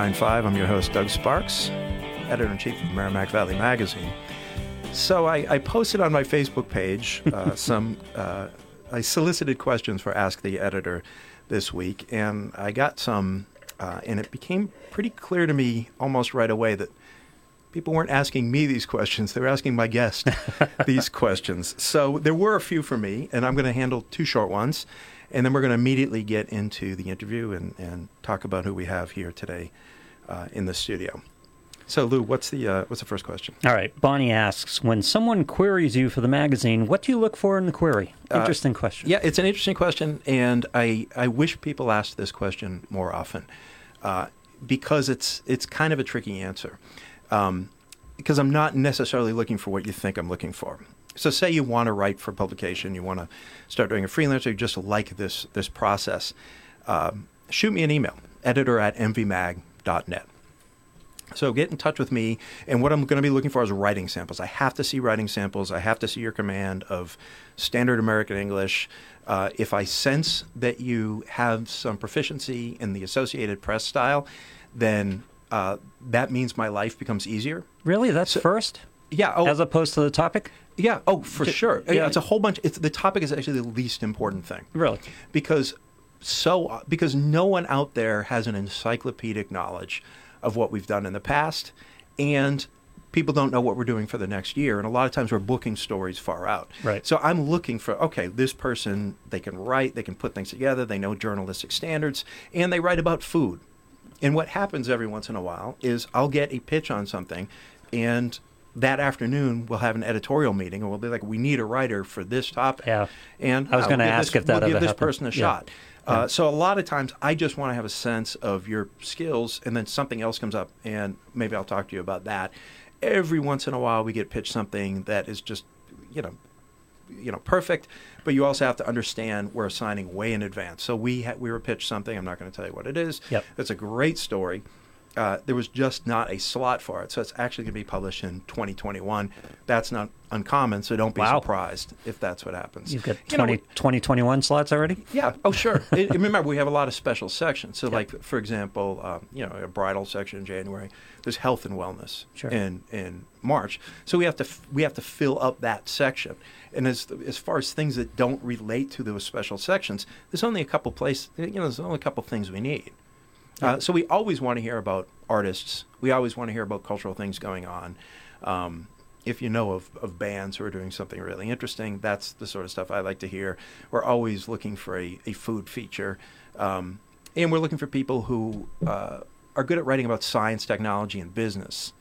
to the 495. I'm your host, Doug Sparks, editor in chief of Merrimack Valley Magazine. So I, I posted on my Facebook page uh, some, uh, I solicited questions for Ask the Editor this week, and I got some, uh, and it became pretty clear to me almost right away that people weren't asking me these questions, they were asking my guest these questions. So there were a few for me, and I'm going to handle two short ones. And then we're going to immediately get into the interview and, and talk about who we have here today uh, in the studio. So, Lou, what's the uh, what's the first question? All right. Bonnie asks, when someone queries you for the magazine, what do you look for in the query? Uh, Interesting question. Yeah, it's an interesting question, and I, I wish people asked this question more often uh, because it's it's kind of a tricky answer. Um, because I'm not necessarily looking for what you think I'm looking for. So, say you want to write for publication, you want to start doing a freelancer, you just like this this process. Um, shoot me an email, editor at mvmag.net. So get in touch with me, and what I'm going to be looking for is writing samples. I have to see writing samples. I have to see your command of standard American English. Uh, if I sense that you have some proficiency in the Associated Press style, then uh, that means my life becomes easier. Really? That's So- first? Yeah. Oh, As opposed to the topic? yeah. Oh, for J- sure. yeah. It's a whole bunch. It's, the topic is actually the least important thing. Really? because so because no one out there has an encyclopedic knowledge of what we've done in the past and people don't know what we're doing for the next year and a lot of times we're booking stories far out Right. so i'm looking for okay this person they can write they can put things together they know journalistic standards and they write about food and what happens every once in a while is i'll get a pitch on something and that afternoon we'll have an editorial meeting and we'll be like we need a writer for this topic Yeah. and I was uh, gonna we'll ask this- if that we'll give this happened. person a Yeah. shot uh, so a lot of times I just want to have a sense of your skills, and then something else comes up, and maybe I'll talk to you about that. Every once in a while, we get pitched something that is just, you know, you know, perfect. But you also have to understand we're assigning way in advance. So we ha- we were pitched something. I'm not going to tell you what it is. Yep. It's a great story. Uh, there was just not a slot for it, so it's actually going to be published in 2021. That's not uncommon, so don't be Wow. surprised if that's what happens. You've got You know, 20, 2021 slots already? yeah. Oh, sure. It- remember, we have a lot of special sections. So, like for example, um, you know, a bridal section in January. There's health and wellness Sure. in in March. So we have to f- we have to fill up that section. And as as far as things that don't relate to those special sections, there's only a couple places. You know, there's only a couple things we need. Uh, so we always want to hear about artists. We always want to hear about cultural things going on. Um, if you know of, of bands who are doing something really interesting, that's the sort of stuff I like to hear. We're always looking for a, a food feature. Um, and we're looking for people who uh, are good at writing about science, technology, and business.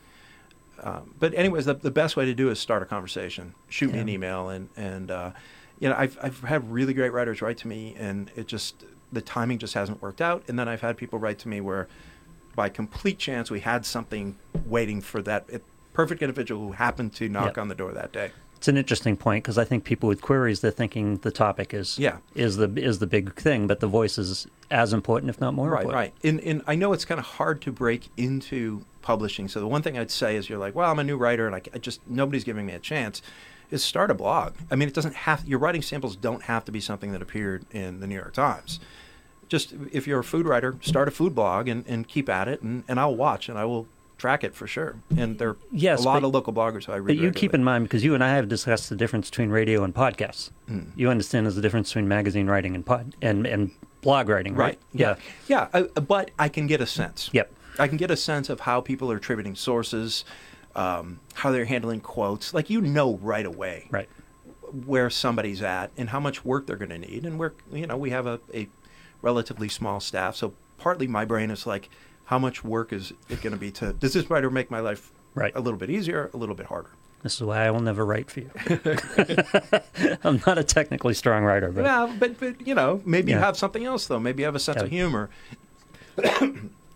Um, but anyways, the, the best way to do is start a conversation. Shoot me an email, and and uh, you know I've I've had really great writers write to me, and it just the timing just hasn't worked out. And then I've had people write to me where, by complete chance, we had something waiting for that perfect individual who happened to knock Yep. on the door that day. It's an interesting point because I think people with queries they're thinking the topic is Yeah. is the is the big thing, but the voice is as important, if not more Right, important. right. And, and I know it's kind of hard to break into publishing. So the one thing I'd say is you're like, well, I'm a new writer and I, I just nobody's giving me a chance. Is start a blog. I mean, it doesn't have your writing samples don't have to be something that appeared in the New York Times. Just if you're a food writer, start a food blog and, and keep at it, and, and I'll watch and I will track it for sure. And there are Yes, a lot but- of local bloggers who I read. But you keep in mind because you and I have discussed the difference between radio and podcasts. Mm. You understand there's a difference between magazine writing and pod and and blog writing, right? Right. Yeah. Yeah. I, but I can get a sense. Yep. I can get a sense of how people are attributing sources, um, how they're handling quotes. Like you know right away Right. where somebody's at and how much work they're going to need. And we're you know we have a, a relatively small staff, so partly my brain is like, how much work is it going to be to? Does this writer make my life Right. a little bit easier, a little bit harder? This is why I will never write for you. I'm not a technically strong writer, but Well, but but you know, maybe you have something else though. Maybe you have a sense Yeah. of humor.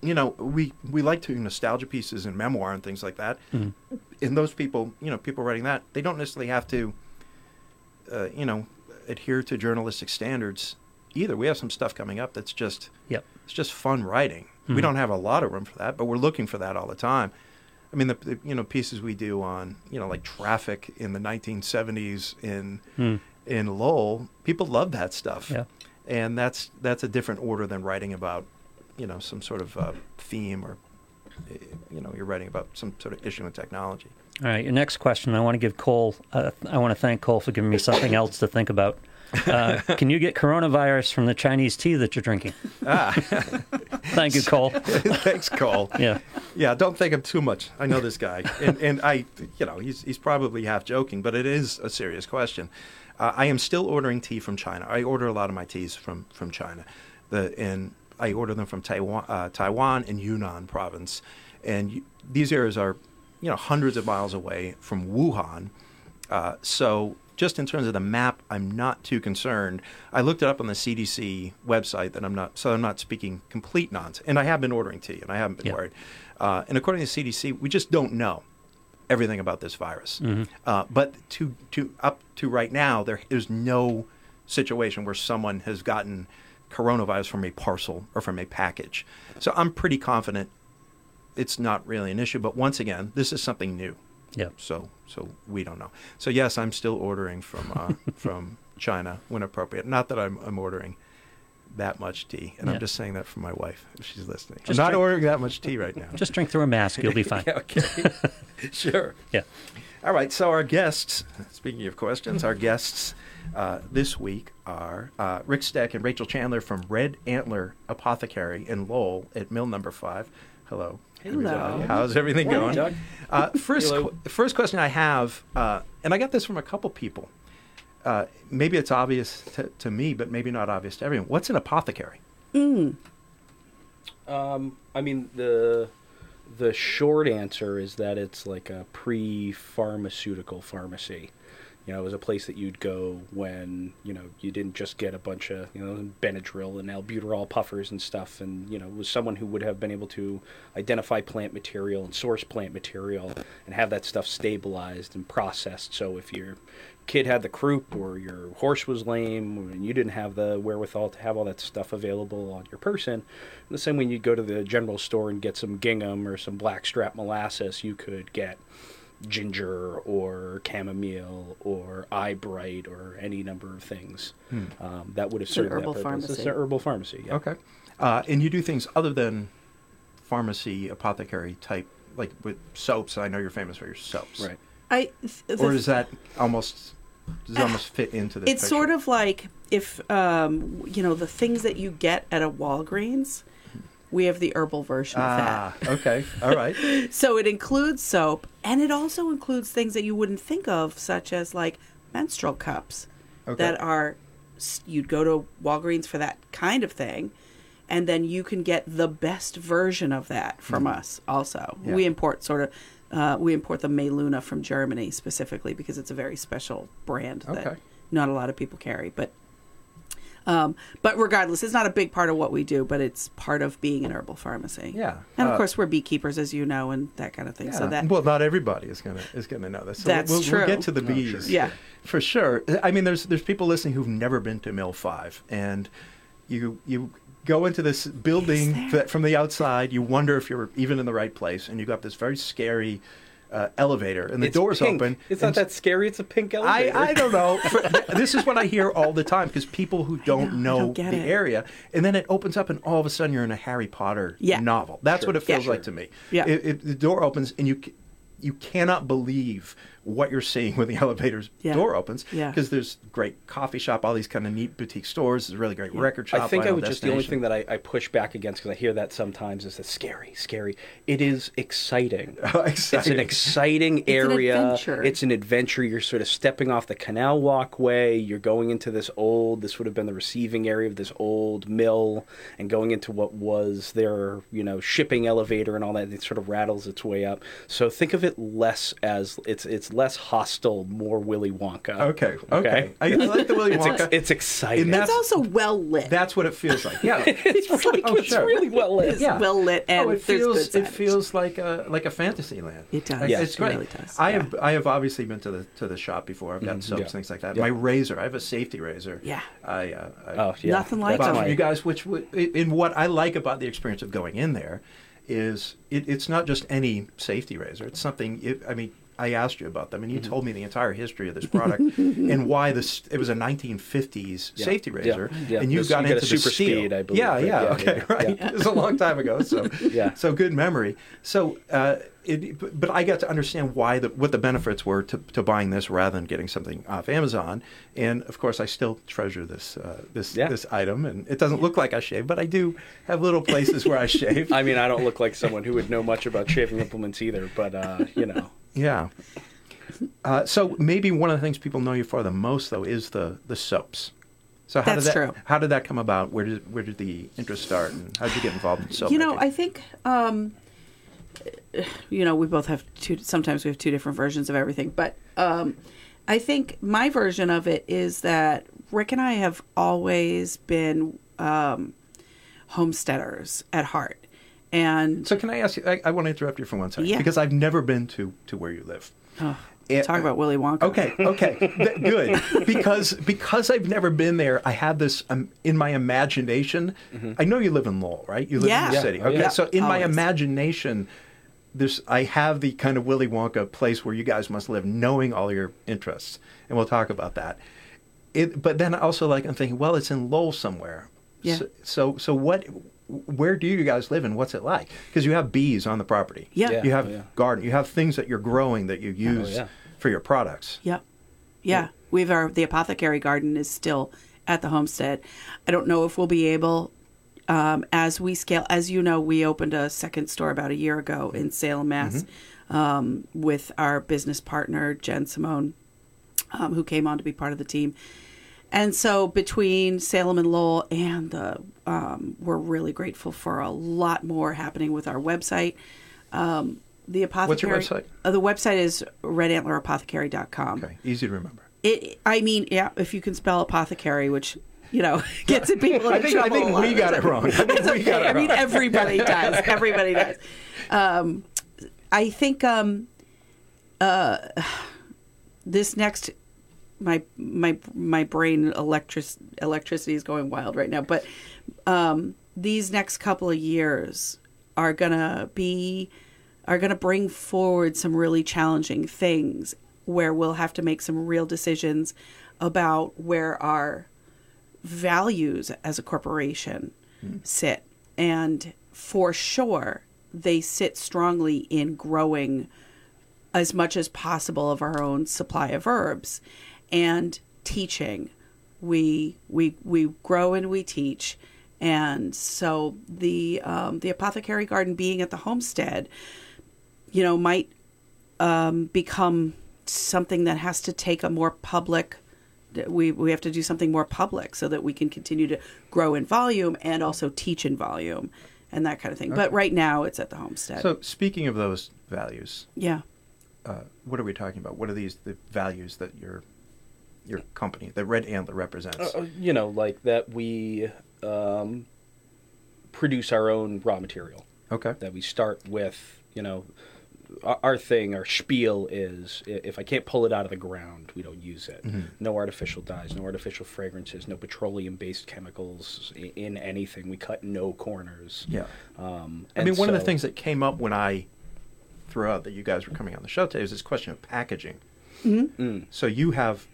You know, we we like to do nostalgia pieces and memoir and things like that. Mhm. And those people, you know, people writing that, they don't necessarily have to, uh, you know, adhere to journalistic standards either. We have some stuff coming up that's just yep. it's just fun writing. Mhm. We don't have a lot of room for that, but we're looking for that all the time. I mean, the, the you know pieces we do on you know like traffic in the 1970s in Hmm. in Lowell, people love that stuff. Yeah. And that's that's a different order than writing about you know some sort of uh, theme or you know you're writing about some sort of issue in technology. All right, your next question. I want to give Cole. Uh, I want to thank Cole for giving me something else to think about. Uh, can you get coronavirus from the Chinese tea that you're drinking? Ah, Thank you, Cole. thanks, Cole. Yeah. Yeah, don't thank him too much. I know this guy, and, and I, you know, he's he's probably half joking, but it is a serious question. Uh, I am still ordering tea from China. I order a lot of my teas from from China, the and I order them from Taiwan, uh, Taiwan and Yunnan province, and you, these areas are, you know, hundreds of miles away from Wuhan. Uh, so just in terms of the map, I'm not too concerned. I looked it up on the CDC website that I'm not, so I'm not speaking complete nonsense. And I have been ordering tea, and I haven't been Yeah. worried. Uh, and according to the CDC, we just don't know everything about this virus. Uh, but to to up to right now, there is no situation where someone has gotten coronavirus from a parcel or from a package. So I'm pretty confident it's not really an issue. But once again, this is something new. Yeah. So so we don't know. So yes, I'm still ordering from uh, from China when appropriate. Not that I'm I'm ordering that much tea, and Yeah. I'm just saying that for my wife if she's listening. Just I'm not drink- ordering that much tea right now. Just drink through a mask. You'll be fine. Yeah, okay. sure. Yeah. All right. So our guests. Speaking of questions, our guests uh, this week are uh, Rick Stec and Rachel Chandler from Red Antler Apothecary in Lowell at Mill Number Five. Hello. Hello. everybody. How's everything going? Doug. Uh, first, qu- first question I have, uh, and I got this from a couple people. Uh, maybe it's obvious to, to me, but maybe not obvious to everyone. What's an apothecary? Um, I mean the the short answer is that it's like a pre-pharmaceutical pharmacy. You know, it was a place that you'd go when you know you didn't just get a bunch of you know Benadryl and albuterol puffers and stuff, and you know was someone who would have been able to identify plant material and source plant material and have that stuff stabilized and processed. So if your kid had the croup or your horse was lame and you didn't have the wherewithal to have all that stuff available on your person, the same way you'd go to the general store and get some gingham or some blackstrap molasses, you could get ginger or chamomile or eye bright or any number of things um, that would have It's an served herbal that purpose. It's pharmacy. an herbal pharmacy. Yeah. Okay. Uh, and you do things other than pharmacy, apothecary type, like with soaps. I know you're famous for your soaps. Right. I th- Or the- does that almost does it almost fit into the? it's sort of like if um, you know the things that you get at a Walgreens. We have the herbal version of that. Ah, okay. All right. So it includes soap, and it also includes things that you wouldn't think of, such as like menstrual cups Okay. that are. You'd go to Walgreens for that kind of thing, and then you can get the best version of that from us. Also, Yeah. we import sort of. Uh, we import the MeLuna from Germany specifically because it's a very special brand Okay. that not a lot of people carry. But um, but regardless, it's not a big part of what we do, but it's part of being an herbal pharmacy. Yeah. and of Uh, course we're beekeepers, as you know, and that kind of thing. So that well, not everybody is gonna is gonna know this. So That's we'll, true. We'll get to the Oh, sure. bees. Yeah. for sure. I mean, there's there's people listening who've never been to Mill Five, and you you go into this building that from the outside, you wonder if you're even in the right place, and you got this very scary uh, elevator, and the It's doors pink. open. It's not that scary. It's a pink elevator. I don't know. For- this is what I hear all the time because people who don't know, I know, don't the it. area, and then it opens up, and all of a sudden you're in a Harry Potter Yeah. novel. That's Sure. what it Yeah. feels like to me. Yeah. It, it, the door opens, and you you cannot believe what you're seeing when the elevator's Yeah. door opens. Yeah. Because there's great coffee shop, all these kind of neat boutique stores. There's a really great record shop. I think I would just the only thing that I, I push back against because I hear that sometimes is that scary, scary. It is exciting. Oh, it's an Exciting. exciting an area. adventure. It's an adventure. You're sort of stepping off the canal walkway. You're going into this old. This would have been the receiving area of this old mill, and going into what was their you know shipping elevator and all that. It sort of rattles its way up. So think of it less as it's it's less hostile, more Willy Wonka. Okay. Okay. I, I like the Willy It's, Wonka. ex- it's exciting. And it's also well lit. That's what it feels like. Yeah. it's like Oh, it's sure. really well lit. It's Yeah. well lit, and oh, it feels good it feels like a like a fantasy land. It does. Like, Yes, it's it really does. I Yeah. have I have obviously been to the to the shop before. I've gotten soaps, Yeah. things like that. Yeah. My razor, I have a safety razor. Yeah. I, uh, I Oh yeah, Nothing like That's bought it. you guys. Which in what I like about the experience of going in there is it, it's not just any safety razor. It's something. It, I mean, I asked you about them, and you told me the entire history of this product and why this. It was a 1950s Yeah. safety razor, Yeah. and you This- got you into the super steel. speed, I believe, Yeah, yeah, Yeah, okay, yeah, right. yeah. It was a long time ago, so Yeah. so good memory. So, uh, it, but- but I got to understand why the what the benefits were to, to buying this rather than getting something off Amazon. And of course, I still treasure this uh, this Yeah. this item, and it doesn't look like I shave, but I do have little places where I shave. I mean, I don't look like someone who would know much about shaving implements either, but uh, you know, Yeah. Uh, so maybe one of the things people know you for the most, though, is the the soaps. So how That's did that true. how did that come about? Where did where did the interest start, and how did you get involved in soap? you know, making? I think, um, you know, we both have two. Sometimes we have two different versions of everything, but um, I think my version of it is that Rick and I have always been um, homesteaders at heart, and So can I ask you? I, I want to interrupt you for one second Yeah. because I've never been to to where you live. oh, It- talk about Willy Wonka. Okay, okay, Th- good. Because because I've never been there, I have this um, in my imagination. I know you live in Lowell, right? You live Yeah. in the city. Okay, yeah. so in my imagination, there's I have the kind of Willy Wonka place where you guys must live, knowing all your interests, and we'll talk about that. It, but then also like I'm thinking, well, it's in Lowell somewhere. Yeah. So so, so what? Where do you guys live, and what's it like? Because you have bees on the property. Yeah. Yeah. You have Oh, yeah. garden. You have things that you're growing that you use yeah. for your products. Yep. Yeah. We've our the apothecary garden is still at the homestead. I don't know if we'll be able um, as we scale as you know, we opened a second store about a year ago in Salem, Mass, um, with our business partner, Jen Simone, um, who came on to be part of the team. And so between Salem and Lowell and the um, we're really grateful for a lot more happening with our website. Um, the apothecary What's your website? Uh, the website is redantler.apothecary.com. Okay, easy to remember. It, I mean, yeah, if you can spell apothecary, which you know gets it people I think I think we got it wrong. I think It's we got okay. it I mean, wrong. everybody does. Everybody does. Um, I think um, uh, this next my my my brain electric electricity is going wild right now, but um, these next couple of years are gonna be are gonna bring forward some really challenging things where we'll have to make some real decisions about where our values as a corporation sit. And for sure, they sit strongly in growing as much as possible of our own supply of herbs and teaching. We we we grow and we teach. And so the um, the apothecary garden being at the homestead, you know, might um, become something that has to take a more public we we have to do something more public so that we can continue to grow in volume and also teach in volume and that kind of thing. But right now it's at the homestead. So speaking of those values, yeah. uh, what are we talking about? What are these the values that your your company, the Red Antler, represents? Uh, you know, like that we um, produce our own raw material. okay. That we start with, you know, our, thing, our spiel is if I can't pull it out of the ground, we don't use it. Mm-hmm. No artificial dyes, no artificial fragrances, no petroleum-based chemicals in anything. We cut no corners. Yeah. Um, I mean, one of the things that came up when I threw out that you guys were coming on the show today is this question of packaging. Mm, So you have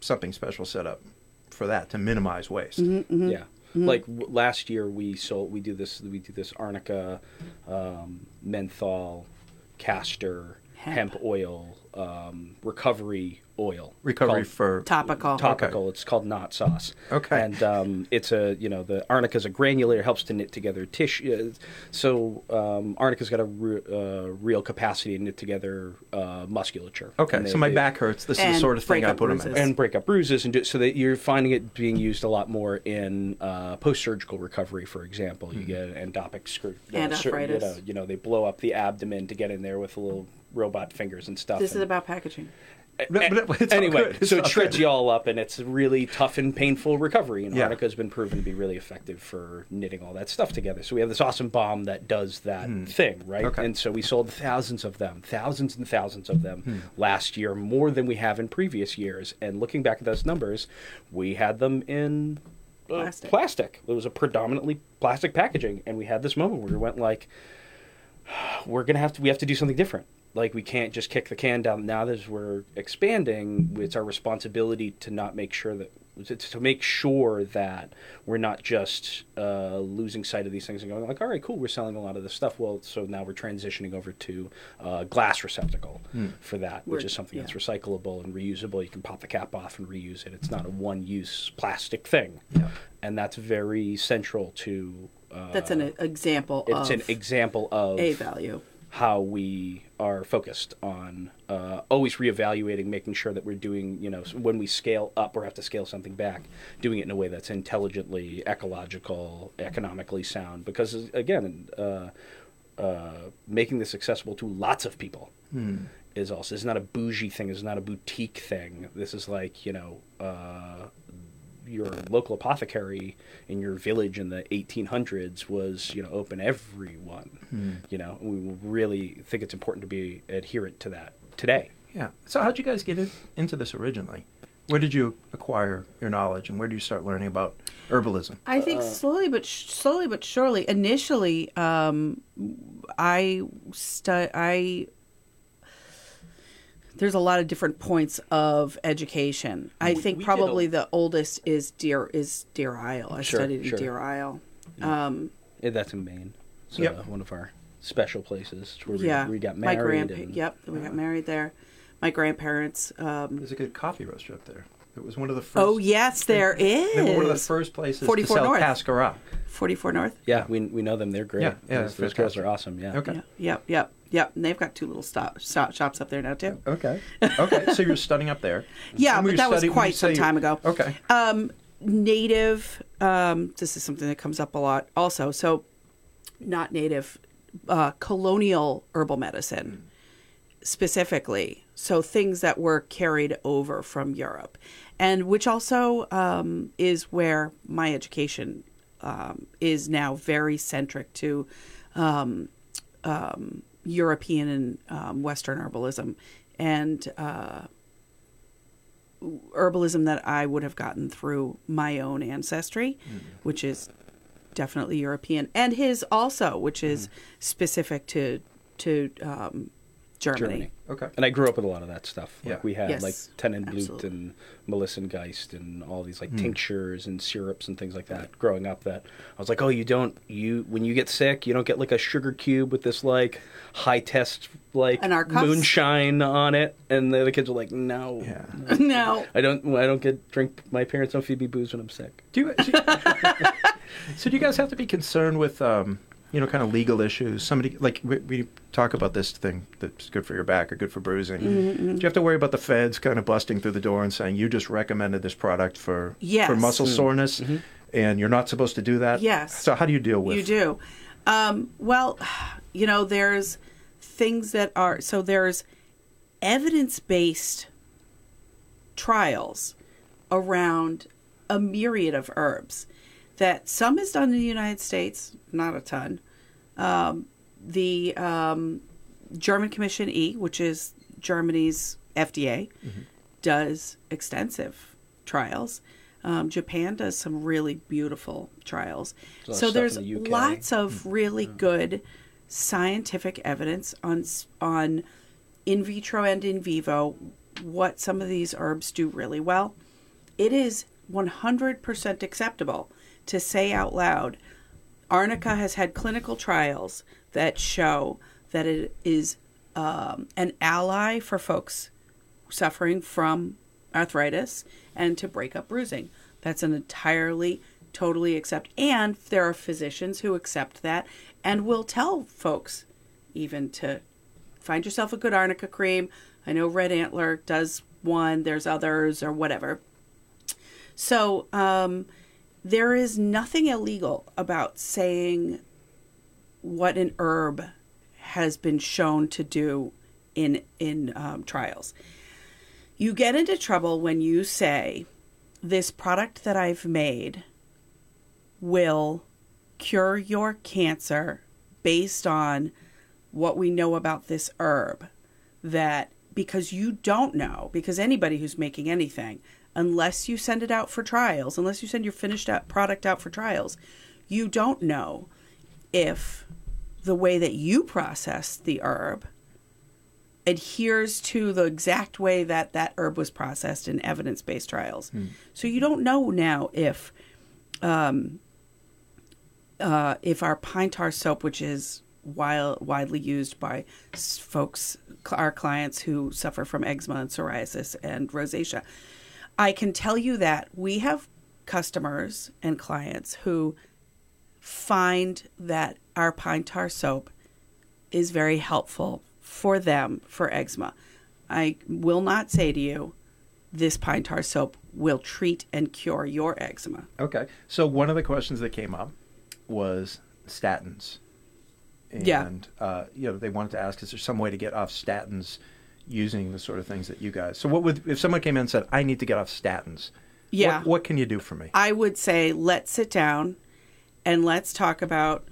something special set up for that to minimize waste. Mm-hmm. Yeah. Like w- last year, we sold. We do this. We do this arnica, um, menthol, castor, Hemp. hemp, oil, um, recovery oil. Recovery for Topical. topical. It's called knot sauce. Okay. And um, it's a you know the arnica is a granulator helps to knit together tissue. Uh, so um, arnica's got a re- uh, real capacity to knit together uh, musculature. Okay, And so my they- back hurts. This is the sort of thing I put on my bruises. back. and break up bruises and do, so that you're finding it being used a lot more in uh, post-surgical recovery for example you get endopic skirt And sur- you arthritis. know, you know they blow up the abdomen to get in there with little robot fingers and stuff This is about packaging. But- but it's anyway. It's so it shreds good. you all up and it's really tough and painful recovery and Yeah. arnica has been proven to be really effective for knitting all that stuff together so we have this awesome balm that does that thing right. Okay. and so we sold thousands of them thousands and thousands of them Hmm. last year more than we have in previous years and looking back at those numbers we had them in uh, Plastic. plastic it was a predominantly plastic packaging and we had this moment where we went like we're gonna have to we have to do something different like we can't just kick the can down. Now that as we're expanding, it's our responsibility to not make sure that to, to make sure that we're not just uh, losing sight of these things and going like, all right, cool, we're selling a lot of this stuff. Well, so now we're transitioning over to uh, glass receptacle for that, which We're- is something that's recyclable and reusable. You can pop the cap off and reuse it. It's not a one-use plastic thing, Yeah. and that's very central to. Uh, That's an example it's of an example of a value. How we are focused on uh, always reevaluating, making sure that we're doing, you know, when we scale up or have to scale something back, doing it in a way that's intelligently, ecological, economically sound. Because again, uh, uh, making this accessible to lots of people is also is not a bougie thing. Is not a boutique thing. This is like you know. Uh, your local apothecary in your village in the 1800s was you know open everyone you know we really think it's important to be adherent to that today Yeah. So how'd you guys get in, into this originally? Where did you acquire your knowledge, and where did you start learning about herbalism? I think slowly but sh- slowly but surely. Initially, um, I stu- I there's a lot of different points of education. I We- think we probably a- the oldest is Deer is Deer Isle. I Sure, studied sure. in Deer Isle. Um, Yeah, that's in maine so Yep. uh, one of our special places where we, yeah, we got my married grandpa. and- Yep, we got married there. My grandparents. Um, There's a good coffee roaster up there. It was one of the first. oh yes, there is. They were one of the first places to 44 sell North. cascara. 44 North. yeah we, we know them they're great Yeah, yeah, those, those girls are awesome yeah Okay. Yeah, yep, yep, yep. And they've got two little stop, stop shops up there now too. Okay. Okay. so you're studying up there. Yeah, but you that was study- when quite some say- time ago. Okay. Um, native. Um, this is something that comes up a lot also. So, not native, uh, colonial herbal medicine specifically. So things that were carried over from Europe, and which also um, is where my education um, is now very centric to um, um, European and um, Western herbalism, and uh, herbalism that I would have gotten through my own ancestry, which is definitely European, and his also, which is specific to to um, Germany. Germany. Okay. And I grew up with a lot of that stuff. Like Yeah. we had Yes, like Tenenblut absolutely. and Melissengeist and all these like tinctures and syrups and things like that. Growing up, that I was like, oh, you don't you when you get sick, you don't get like a sugar cube with this like high test like And our moonshine on it. And the other kids were like, no, Yeah. no, I don't. I don't get drink. My parents don't feed me booze when I'm sick. Do you, do you- so do you guys have to be concerned with, um, you know, kind of legal issues? Somebody like we, we talk about this thing that's good for your back or good for bruising. Mm-hmm, Do you have to worry about the feds kind of busting through the door and saying you just recommended this product for Yes. for muscle soreness, and you're not supposed to do that? Yes. So how do you deal with? You do. Um, well, you know, there's things that are so there's evidence based trials around a myriad of herbs that some is done in the United States, not a ton. Um, the um, German Commission E, which is Germany's FDA, does extensive trials. Um, Japan does some really beautiful trials. There's a lot of So there's the lots of really good scientific evidence on on in vitro and in vivo what some of these herbs do really well. It is 100% acceptable to say out loud Arnica has had clinical trials that show that it is um, an ally for folks suffering from arthritis and to break up bruising. That's an entirely, totally accept. And there are physicians who accept that and will tell folks even to find yourself a good arnica cream. I know Red Antler does one, there's others or whatever. So, um, there is nothing illegal about saying what an herb has been shown to do in in um, trials. You get into trouble when you say this product that I've made will cure your cancer based on what we know about this herb that because you don't know because anybody who's making anything unless you send it out for trials unless you send your finished out product out for trials you don't know if the way that you process the herb adheres to the exact way that that herb was processed in evidence-based trials. So you don't know now if um, uh, if our pine tar soap, which is wild, widely used by folks, our clients who suffer from eczema and psoriasis and rosacea, I can tell you that we have customers and clients who find that our pine tar soap is very helpful for them for eczema. I will not say to you, this pine tar soap will treat and cure your eczema. Okay. So one of the questions that came up was statins. And, Yeah. uh, you know, they wanted to ask, is there some way to get off statins using the sort of things that you guys? So what would, if someone came in and said, I need to get off statins, Yeah. what, what can you do for me? I would say let's sit down and let's talk about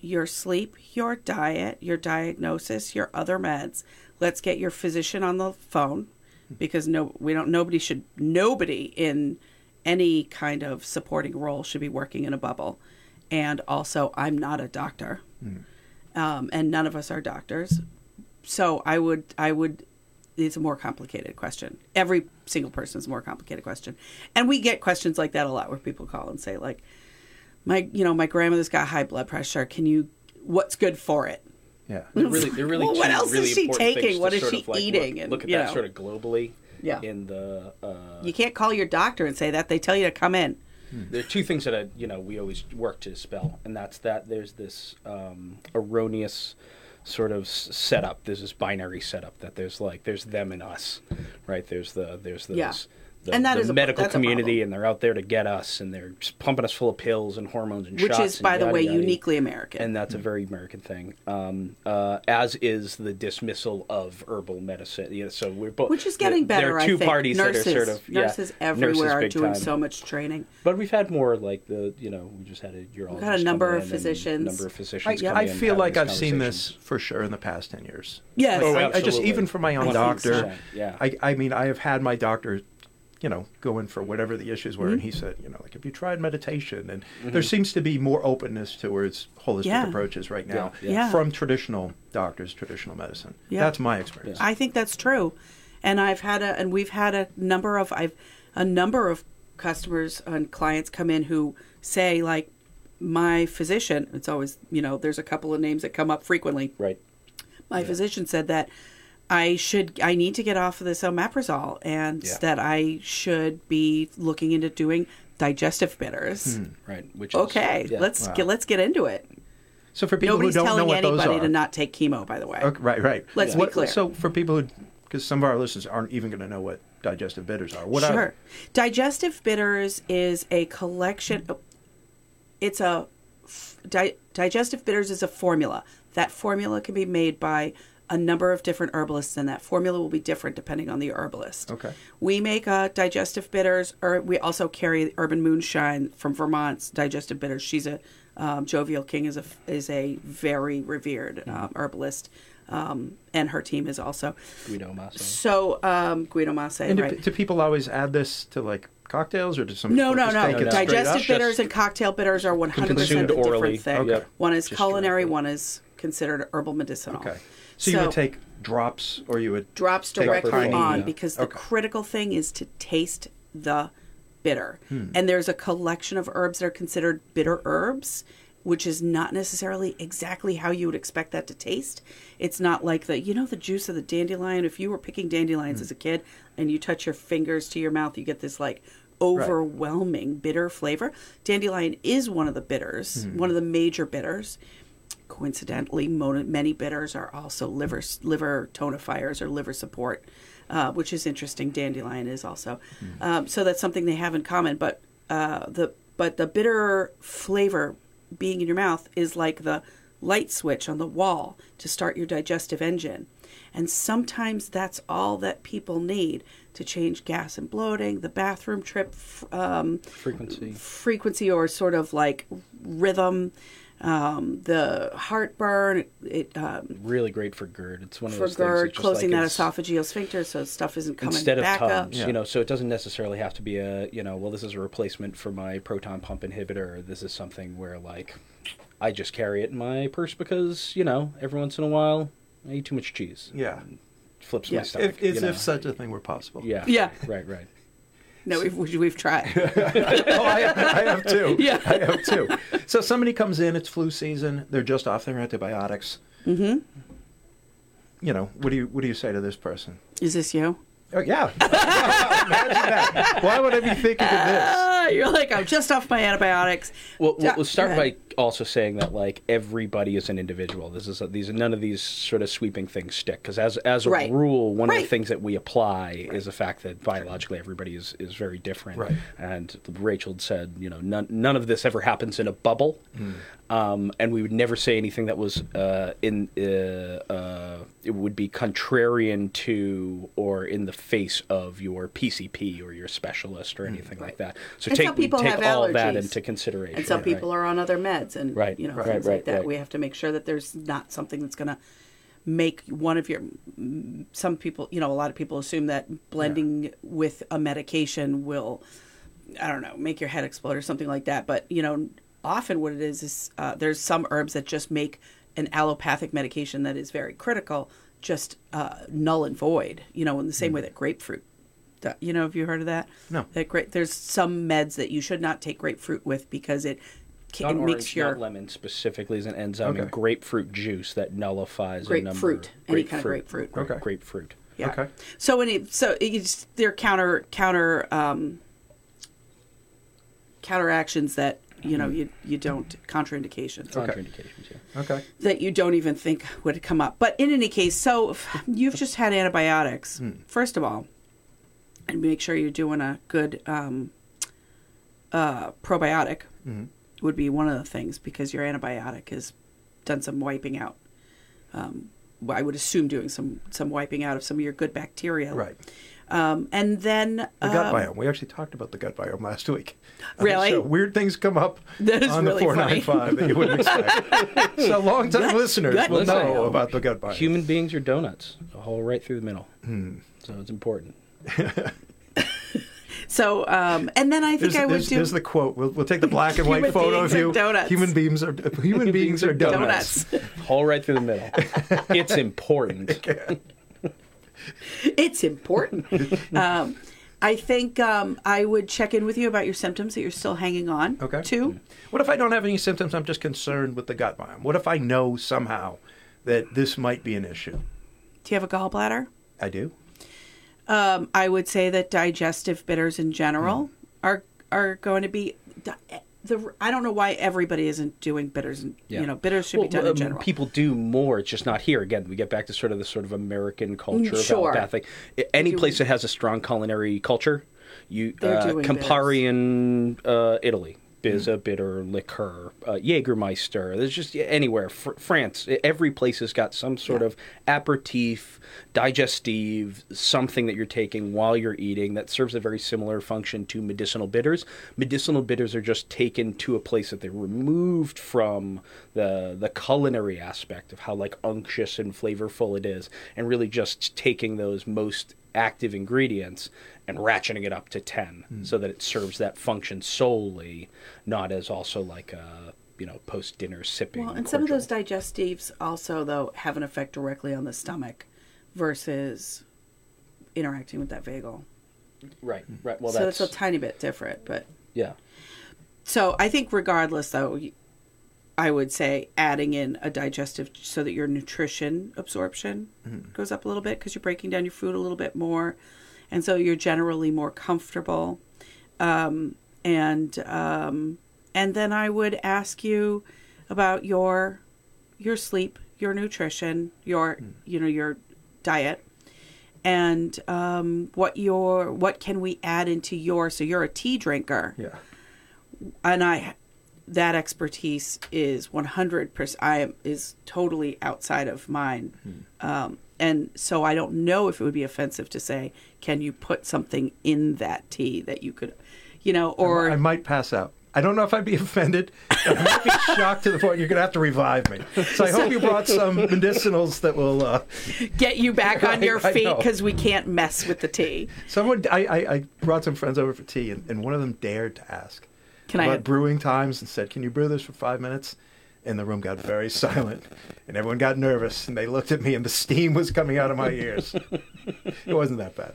your sleep, your diet, your diagnosis, your other meds. Let's get your physician on the phone because no we don't nobody should nobody in any kind of supporting role should be working in a bubble. And also I'm not a doctor. Um, and none of us are doctors. So I would I would it's a more complicated question. Every single person is a more complicated question. And we get questions like that a lot where people call and say like my you know my grandmother's got high blood pressure. Can you what's good for it? Yeah. They're really, they're really Well, what two else is she taking? What is she like, eating? Look, And, look at you that know. sort of globally. Yeah. In the uh, You can't call your doctor and say that. They tell you to come in. there are two things that I, you know we always work to dispel, and that's that there's this um, erroneous sort of setup. There's this binary setup that there's like there's them and us, right? There's the there's those. Yeah. The, And that the is a- medical a community, problem. and they're out there to get us, and they're just pumping us full of pills and hormones and Which shots. Which is, and by the way, yada. uniquely American. and that's a very American thing. Um, uh, as is the dismissal of herbal medicine. Yeah, so we're both, Which is getting better. There are two I think. parties nurses, that are sort of yeah, nurses everywhere nurses are doing time. so much training. But we've had more like the you know we just had a urologist. got a number of physicians. Number of I, physicians. I feel like I've seen this for sure in the past 10 years. Yes. Oh, I, I just, absolutely. even for my own 100%. doctor, Yeah. I, I mean, I have had my doctor, you know, going for whatever the issues were, and Mm-hmm. he said, you know, like, have you tried meditation? And there seems to be more openness towards holistic Yeah. approaches right now Yeah, yeah. from traditional doctors, traditional medicine. Yeah. That's my experience. I think that's true, and I've had a and we've had a number of I've a number of customers and clients come in who say like my physician. It's always you know there's a couple of names that come up frequently. Right. My physician said that I should I need to get off of this omeprazole and Yeah. that I should be looking into doing digestive bitters. Hmm, right. Which is, Okay, yeah. let's Wow. get let's get into it. So for people Nobody's who don't know what those anybody are, to not take chemo. By the way, Okay, right, right. Let's be What- clear. So for people who, because some of our listeners aren't even going to know what digestive bitters are. What sure. are Digestive bitters is a collection. It's a di- digestive bitters is a formula. That formula can be made by a number of different herbalists, and that formula will be different depending on the herbalist. Okay. We make uh, digestive bitters, or we also carry Urban Moonshine from Vermont's digestive bitters. She's a um, Jovial King is a is a very revered um, herbalist, um, and her team is also. Guido Masso. So um, Guido Masé, And do, right? do people always add this to like cocktails or do some? No, no, no. no. Digestive up? bitters and cocktail bitters are 100% a different thing. Okay. One is Just culinary, directly. one is considered herbal medicinal. Okay. So, you would take drops, or you would drops directly tiny- on yeah. because the critical thing is to taste the bitter. Hmm. And there's a collection of herbs that are considered bitter herbs, which is not necessarily exactly how you would expect that to taste. It's not like the you know the juice of the dandelion. If you were picking dandelions Hmm. as a kid and you touch your fingers to your mouth, you get this like overwhelming bitter flavor. Dandelion is one of the bitters, Hmm. one of the major bitters. Coincidentally, many bitters are also liver liver tonifiers or liver support, uh, which is interesting. Dandelion is also, um, so that's something they have in common. But uh, the but the bitter flavor being in your mouth is like the light switch on the wall to start your digestive engine. And sometimes that's all that people need to change gas and bloating, the bathroom trip f- um, Frequency. frequency or sort of like rhythm, um, the heartburn, it um, Really great for GERD. It's one of for those things. GERD, it's just closing like that esophageal sphincter so stuff isn't coming instead of back up. tums, Yeah. you know, so it doesn't necessarily have to be a, you know, well, this is a replacement for my proton pump inhibitor. Or this is something where, like, I just carry it in my purse because, you know, every once in a while I eat too much cheese. Yeah. flips Yeah. my stomach. If, as you know? if such a thing were possible. yeah, Yeah. right, right. No, we've, we've tried. oh, I have, I have two. Yeah. I have too. So somebody comes in, it's flu season, they're just off their antibiotics. Mm-hmm. You know, what do you what do you say to this person? Is this you? Oh yeah. Imagine that. Why would I be thinking of this? Ah, you're like, I'm just off my antibiotics. Well, Yeah, we'll, we'll start by also saying that like everybody is an individual. This is these none of these sort of sweeping things stick because as as a Right. rule, one of the things that we apply is the fact that biologically everybody is is very different. Right. And Rachel said, you know, none none of this ever happens in a bubble, Hmm. um, and we would never say anything that was uh, in uh, uh, it would be contrarian to or in the face of your PCP or your specialist or anything like that. So And take some people take have all that allergies. into consideration. And some right? people are on other meds and Right, you know right, things right, like that. right. We have to make sure that there's not something that's going to make one of your. mm, Some people, you know, a lot of people assume that blending with a medication will, I don't know, make your head explode or something like that. But you know, often what it is is uh, there's some herbs that just make an allopathic medication that is very critical just uh, null and void. You know, in the same way that grapefruit. Do- You know, have you heard of that? No. That great. There's some meds that you should not take grapefruit with because it, ca- Not it orange, makes your not lemon specifically is an enzyme in grapefruit juice that nullifies a Grapefruit, number. any kind of grapefruit. Okay. Grapefruit. yeah. Okay. So when it, so it's they're counter counter um, counteractions that you know you you don't contraindications Contraindications. Yeah. Okay. that you don't even think would come up. But in any case, so you've just had antibiotics. First of all, and make sure you're doing a good um, uh, probiotic would be one of the things because your antibiotic has done some wiping out. Um, I would assume doing some some wiping out of some of your good bacteria. Right. Um, and then The gut um, biome. We actually talked about the gut biome last week. on the Really? Weird things come up That is on really the funny. 495 that you wouldn't expect. so long-time Gut- listeners gut will know about the gut biome. Human beings are donuts, a hole right through the middle. Hmm. So it's important. So, um, and then I think There's, I would there's, do there's the quote. We'll, we'll take the black and white photo beings of are you. donuts. Human beings are human beings are donuts. donuts. Hole right through the middle. it's important. it's important. um, I think um, I would check in with you about your symptoms that you're still hanging on Okay. to. What if I don't have any symptoms? I'm just concerned with the gut biome. What if I know somehow that this might be an issue? Do you have a gallbladder? I do. Um, I would say that digestive bitters in general Hmm. are are going to be. The, I don't know why everybody isn't doing bitters. And, You know, bitters should be done in um, general. People do more. It's just not here. Again, we get back to sort of the sort of American culture Mm, sure. about that thing. I- Any place that has a strong culinary culture, you uh, doing Campari in uh, Italy. Is a bitter liqueur, uh, Jägermeister. There's just anywhere. Fr- France, every place has got some sort Yeah. of aperitif, digestive, something that you're taking while you're eating that serves a very similar function to medicinal bitters. Medicinal bitters are just taken to a place that they're removed from the the culinary aspect of how like unctuous and flavorful it is, and really just taking those most active ingredients and ratcheting it up to 10 hmm. so that it serves that function solely not as also like a you know post dinner sipping well, and some of those digestives also, though, have an effect directly on the stomach versus interacting with that vagal. right hmm. right. Well so that's it's a tiny bit different, but yeah. So I think, regardless, though, y- I would say adding in a digestive so that your nutrition absorption goes up a little bit because you're breaking down your food a little bit more, and so you're generally more comfortable. Um, and um, and then I would ask you about your your sleep, your nutrition, your you know your diet. And um, what your what can we add into your so you're a tea drinker. Yeah. and I that expertise is 100% I am is totally outside of mine. Um, and so I don't know if it would be offensive to say can you put something in that tea that you could you know or I might pass out. I don't know if I'd be offended. I might be shocked to the point you're going to have to revive me. So I hope you brought some medicinals that will. Uh, get you back on your I feet cuz we can't mess with the tea. someone, I, I, I brought some friends over for tea, and, and one of them dared to ask Can I about have- brewing times and said, "Can you brew this for five minutes?" and the room got very silent, and everyone got nervous, and they looked at me, and the steam was coming out of my ears. it wasn't that bad.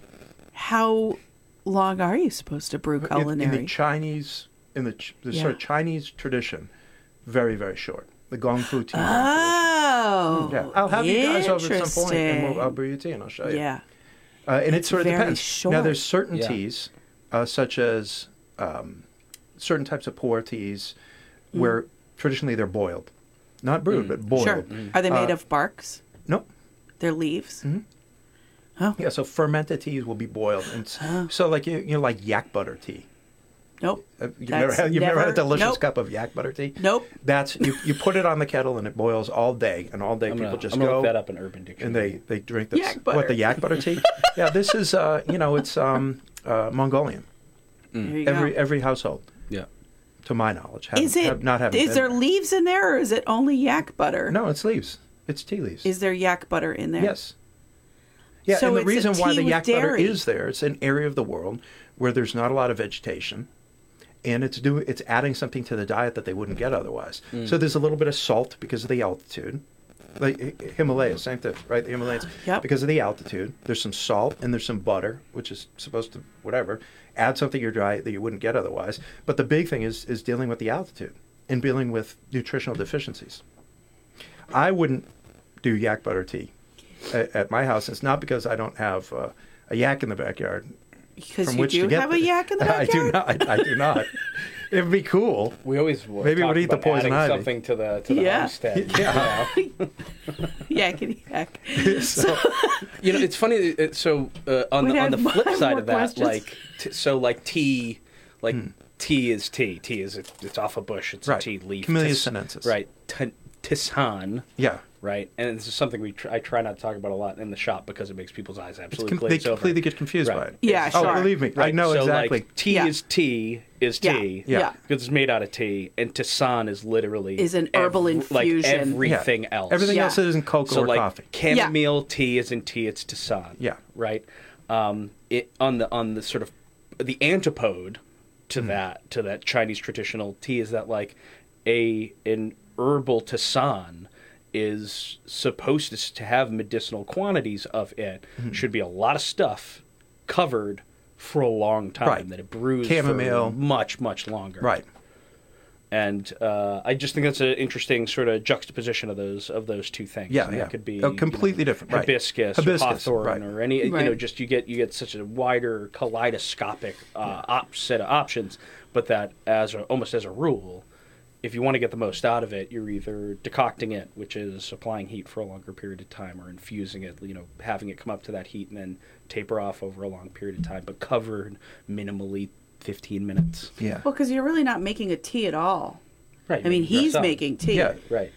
How long are you supposed to brew In- culinary? In, the Chinese, in the, ch- the sort of Chinese tradition, very very short. The Gong Fu tea. oh, Yeah, I'll have you guys over at some point, and we'll, I'll brew you tea, and I'll show you. Yeah. Uh, and it sort of very depends. short. Now, there's certain Yeah. teas, uh, such as um, certain types of pu'er teas, where traditionally they're boiled, not brewed, but boiled. Sure. Are they made Uh, of barks? Nope. They're leaves. Mhm. Oh Yeah, so fermented teas will be boiled, and s- so like you, you know, like yak butter tea. nope. Uh, You've, never had, you've never, had a delicious nope. cup of yak butter tea. Nope. That's you. You put it on the kettle and it boils all day, and all day I'm people gonna, just I'm gonna go look that up in Urban Dictionary. and they they drink this. Yak What the yak butter tea? yeah, this is uh, you know it's um, uh, Mongolian. There you Every go. every household, yeah. to my knowledge, haven't- Is it? have not having is been there leaves in there, or is it only yak butter? No, it's leaves. It's tea leaves. Is there yak butter in there? Yes. Yeah, So and the reason why the with yak butter is there, it's an area of the world where there's not a lot of vegetation, and it's doing it's adding something to the diet that they wouldn't get otherwise. Mm. So there's a little bit of salt because of the altitude. Like Hi- Himalayas, same thing, right? The Himalayas, Yep. because of the altitude. There's some salt and there's some butter, which is supposed to whatever add something to your diet that you wouldn't get otherwise. But the big thing is is dealing with the altitude and dealing with nutritional deficiencies. I wouldn't do yak butter tea at, at my house. It's not because I don't have uh, a yak in the backyard. Because you do to get have a yak in the back? I do not. I, I do not. It'd be cool. We always were Maybe we'll talking eat the about poison adding ivy. something to the to the Yeah. homestead. Yeah. you know? Yakety yak. So, You know, it's funny. uh, So uh, on Wait, the on the flip side of that, questions. like t- so, like tea, like tea is tea. Tea is it's off a bush. It's Hmm. Right. a tea leaf. Camellia Tis- sinensis. Right. T- tisane. yeah. Right. And this is something we tr- I try not to talk about a lot in the shop because it makes people's eyes absolutely com- they glaze over. completely get confused by it. Yeah, Oh, sure. believe me, I know so, exactly. Like, tea Yeah. is tea is tea. Yeah. Yeah. Because it's made out of tea, and tisane is literally Is an herbal ev- like infusion. everything Yeah. else. Everything Yeah. else isn't cocoa so or like coffee. chamomile tea isn't tea; it's tisane. Yeah. right. Um, it on the on the sort of the antipode to that to that Chinese traditional tea is that like a an herbal tisane is supposed to, to have medicinal quantities of it. Should be a lot of stuff covered for a long time Right. that it brews Chamomile. for much much longer. Right. And uh, I just think that's an interesting sort of juxtaposition of those of those two things. Yeah, And yeah. It could be Oh, you completely know, different, right. hibiscus, Hibiscus, or hawthorn, right. or any you know just you get you get such a wider kaleidoscopic uh, op- set of options. But that as a, almost as a rule, if you want to get the most out of it, you're either decocting it, which is applying heat for a longer period of time, or infusing it, you know, having it come up to that heat and then taper off over a long period of time, but covered minimally 15 minutes. Yeah. Well, because you're really not making a tea at all. Right. I mean, he's Yourself. making tea. Yeah. Right.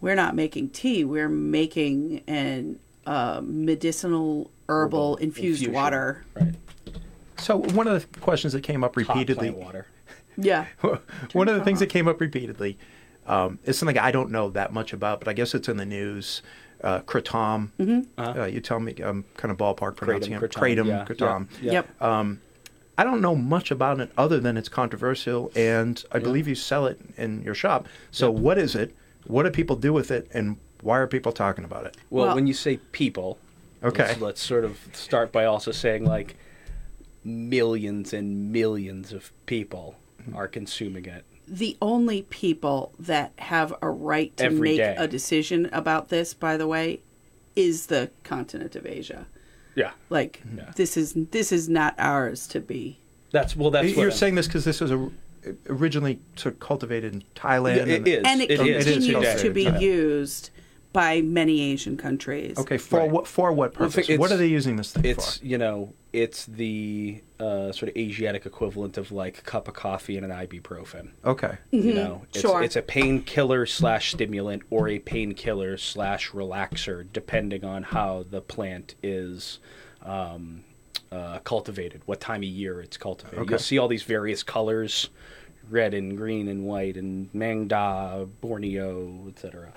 We're not making tea. We're making an uh, medicinal herbal infused infusion. water. Right. So one of the questions that came up repeatedly. Hot repeatedly, plant water. Yeah. one of the things on. that came up repeatedly um, is something I don't know that much about, but I guess it's in the news. Uh, kratom. Uh-huh. Uh, you tell me, I'm kind of ballpark pronouncing Kratom, it. kratom, Kratom, yeah, kratom. yeah. Yep. I don't know much about it other than it's controversial, and I believe you sell it in your shop. So, what is it? What do people do with it, and why are people talking about it? Well, Well- when you say people, Okay. let's, let's sort of start by also saying like millions and millions of people Mm-hmm. Are consuming it. the only people that have a right to Every make day. a decision about this, by the way, is the continent of Asia. Yeah, Like Yeah. this is this is not ours to be. that's well. That's You're I'm- saying this because this was a, originally sort of cultivated in Thailand. Yeah, and- it is. and it, It is continues today. to be Yeah. used by many Asian countries. Okay, for Right. what for what purpose? it's- what are they using this thing It's for? you know it's the uh, sort of Asiatic equivalent of like a cup of coffee and an ibuprofen. Okay, You know, it's, Sure. it's a painkiller slash stimulant or a painkiller slash relaxer, depending on how the plant is um, uh, cultivated, what time of year it's cultivated. Okay. You'll see all these various colors, red and green and white, and Maeng Da, Borneo, etc.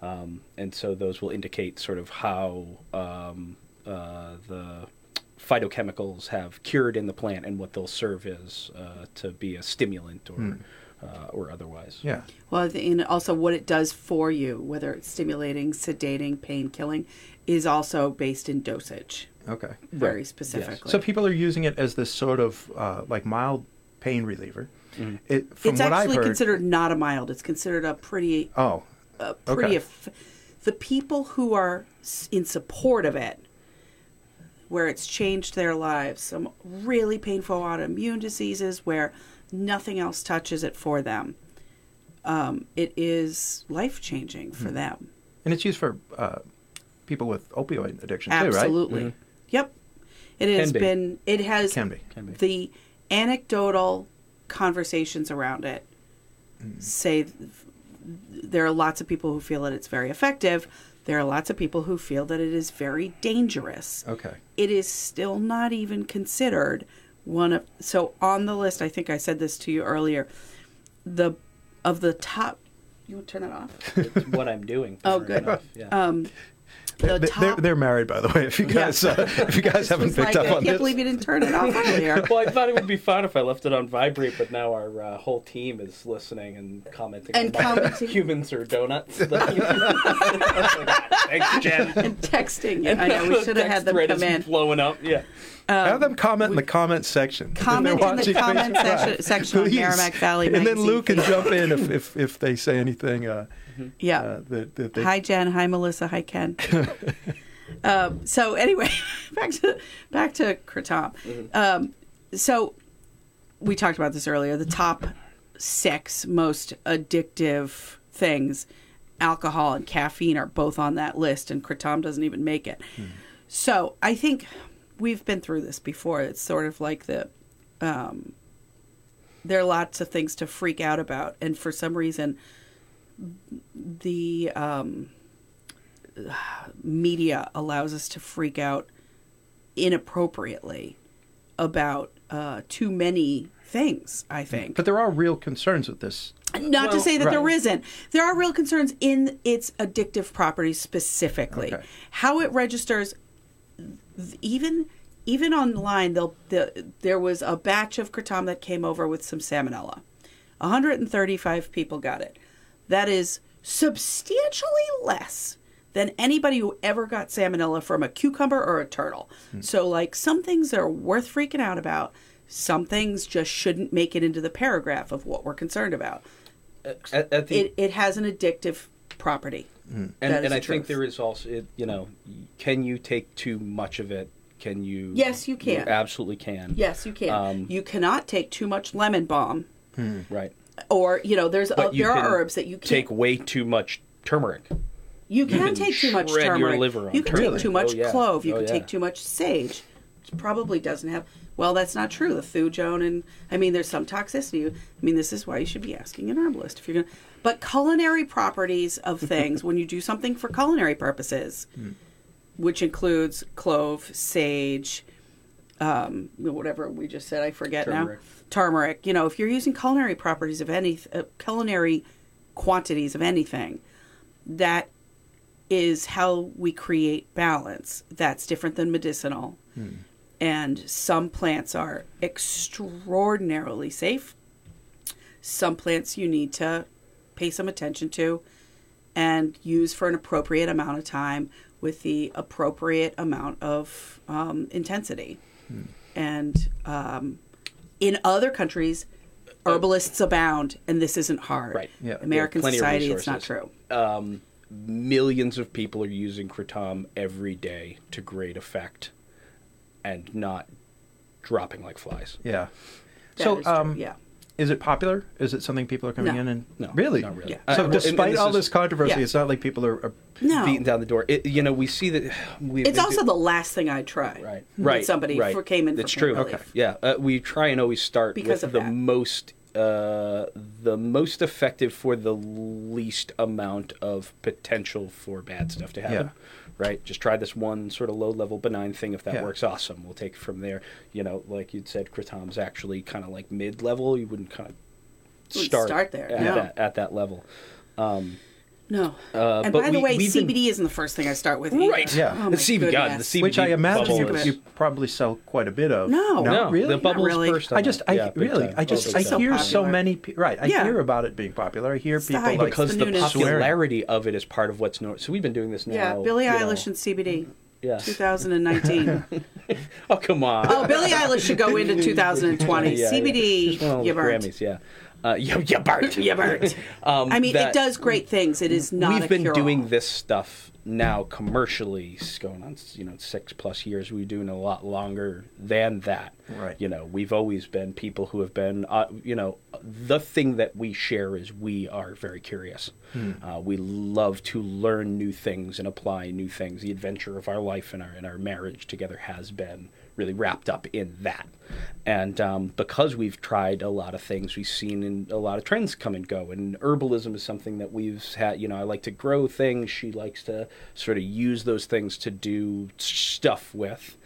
Um, and so those will indicate sort of how um, uh, the phytochemicals have cured in the plant and what they'll serve as uh, to be a stimulant or uh, or otherwise. Yeah. Well, and also what it does for you, whether it's stimulating, sedating, pain killing, is also based in dosage, Okay. very Right. specifically. So people are using it as this sort of uh, like mild pain reliever. Mm-hmm. It, from it's what I've actually heard, considered not a mild. It's considered a pretty, oh, a pretty. Okay. eff- the people who are in support of it, where it's changed their lives, some really painful autoimmune diseases where nothing else touches it for them. Um, it is life changing for them. and it's used for uh, people with opioid addiction too, right? Absolutely. Yep. It has Can be. been it has Can be. Can be. the anecdotal conversations around it say th- there are lots of people who feel that it's very effective. There are lots of people who feel that it is very dangerous. Okay. It is still not even considered one of so on the list, I think I said this to you earlier. The of the top you want to turn that off? It's what I'm doing. Oh, good. enough, Yeah. Um They- the they- they're, they're married, by the way. If you Yeah. guys, uh, if you guys haven't picked like, up I on can't believe you didn't turn it off earlier. well, I thought it would be fun if I left it on vibrate, but now our uh, whole team is listening and commenting. And commenting. humans are donuts. Thanks, Jen. and texting. I know we should have had Text them thread come is in. blowing up. Yeah. have them comment in the comment section. Comment in the watching comment section- Live. section on Merrimack Valley And then Luke can jump in if, if, if they say anything uh, Yeah. uh, that, that they Hi Jen. Hi Melissa. Hi Ken. um, so anyway, back to back to Kratom. Um, so we talked about this earlier. The top six most addictive things, alcohol and caffeine, are both on that list, and Kratom doesn't even make it. So I think we've been through this before. It's sort of like the um, there are lots of things to freak out about, and for some reason, the um, media allows us to freak out inappropriately about uh, too many things. I think, But there are real concerns with this. not to say that there right. isn't. There are real concerns in its addictive properties specifically. Okay. How it registers, even even online, they'll, the, there was a batch of kratom that came over with some salmonella. 135 people got it. That is substantially less than anybody who ever got salmonella from a cucumber or a turtle. Hmm. So, like, some things are worth freaking out about. Some things just shouldn't make it into the paragraph of what we're concerned about. At, at the It, it has an addictive property. Hmm. and, and I the think there is also, it, you know, can you take too much of it? Can you? Yes, you can. absolutely can. Yes, you can. Um, you cannot take too much lemon balm, hmm. Right. Or you know, there's But uh, you there are herbs that you can't take way too much turmeric. You can, can take too much shred your turmeric. liver on you can turmeric. take too much Oh, yeah. clove. You Oh, can yeah. take too much sage. Which probably doesn't have. Well, that's not true. The thujone and I mean, there's some toxicity. I mean, this is why you should be asking an herbalist if you're gonna. But culinary properties of things when you do something for culinary purposes, which includes clove, sage, um, whatever we just said, I forget Turmeric. now. Turmeric. You know, if you're using culinary properties of any uh, culinary quantities of anything, that is how we create balance. That's different than medicinal. And some plants are extraordinarily safe. Some plants you need to pay some attention to and use for an appropriate amount of time with the appropriate amount of um, intensity. And um, in other countries, herbalists abound, and this isn't hard. Right. Yeah. American Plenty of society, it's not true. Um, millions of people are using kratom every day to great effect, and not dropping like flies. Yeah. That so, is true, um, yeah. Is it popular? Is it something people are coming No. in and No, really? not really. Yeah. Uh, So, well, and- and despite all is this controversy, Yeah. it's not like people are. are No. beaten down the door. It, you know, we see that. We, It's also the last thing I'd try. right, right. Somebody right. for came in. That's for true. pain relief. Okay. Yeah, uh, we try and always start Because with of the that. most, uh, the most effective for the least amount of potential for bad stuff to happen. Right. Just try this one sort of low level benign thing. If that Yeah. works, awesome. We'll take it from there. You know, like you'd said, kratom's actually kind of like mid level. You wouldn't kind of start, start there, at no. that at that level. Um, No. Uh, and but by the we- way, we've been- CBD isn't the first thing I start with. either. Right. Yeah. Oh, the my CBD, God, the goodness. CBD Which I imagine you, is- you probably sell quite a bit of. No. No, really. the bubbles really. first. I just, I yeah, really, time. I just, Oh, I time. so hear so many. pe- Right, I Yeah. hear about it being popular. I hear It's people hype. like because the the, popularity of it is part of what's known. So we've been doing this now. Yeah, Billie you know, Eilish and CBD. yeah. 2019. Oh come on. oh, Billie Eilish should go into 2020. Yeah, yeah. CBD, Just you the burnt. Grammys, yeah. Uh, you, you burnt. You burnt. Um, I mean, it does great things. It is not We've a been cure-all. doing this stuff now commercially, it's going on you know six plus years. We're doing a lot longer than that. Right. You know, we've always been people who have been. Uh, you know, the thing that we share is we are very curious. Uh, we love to learn new things and apply new things. The adventure of our life and our and our marriage together has been really wrapped up in that. And um, because we've tried a lot of things, we've seen in a lot of trends come and go. And herbalism is something that we've had. You know, I like to grow things. She likes to sort of use those things to do stuff with.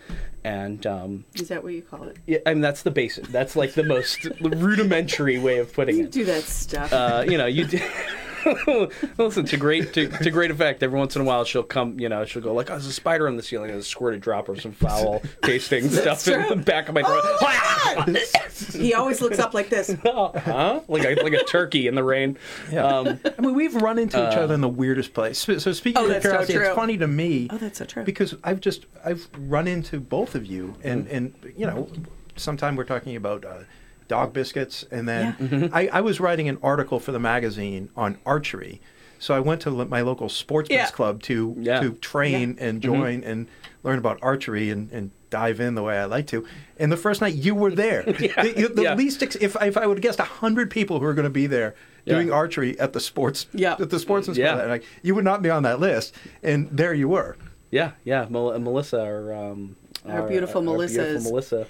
And um, Is that what you call it? yeah, I mean that's the basic. That's like the most rudimentary way of putting You it. do that stuff. Uh, you know, you. Do, Listen, to great to, to great effect. Every once in a while, she'll come. You know, she'll go like, "Oh, there's a spider on the ceiling." And a squirted drop or some foul tasting stuff in the back of my throat. he always looks up like this. huh? Like a like a turkey in the rain. Yeah. Um, I mean, we've run into each other in the weirdest place. So, so speaking Oh, of that's so curiosity, true. it's funny to me. Oh, that's so true. Because I've just I've run into both of you, and Mm-hmm. and you know, sometime we're talking about. Uh, Dog biscuits, and then Yeah. Mm-hmm. I, I was writing an article for the magazine on archery, so I went to my local sportsman's Yeah. club to Yeah. to train and join and learn about archery and, and dive in the way I like to. And the first night you were there. the the Yeah. least ex- if if I would have guessed hundred people who were going to be there Yeah. doing archery at the sports Yeah. at the sportsman's Yeah. club, like you would not be on that list, and there you were. yeah, yeah. Mel- Melissa, our, um, Our beautiful Melissa beautiful Melissa,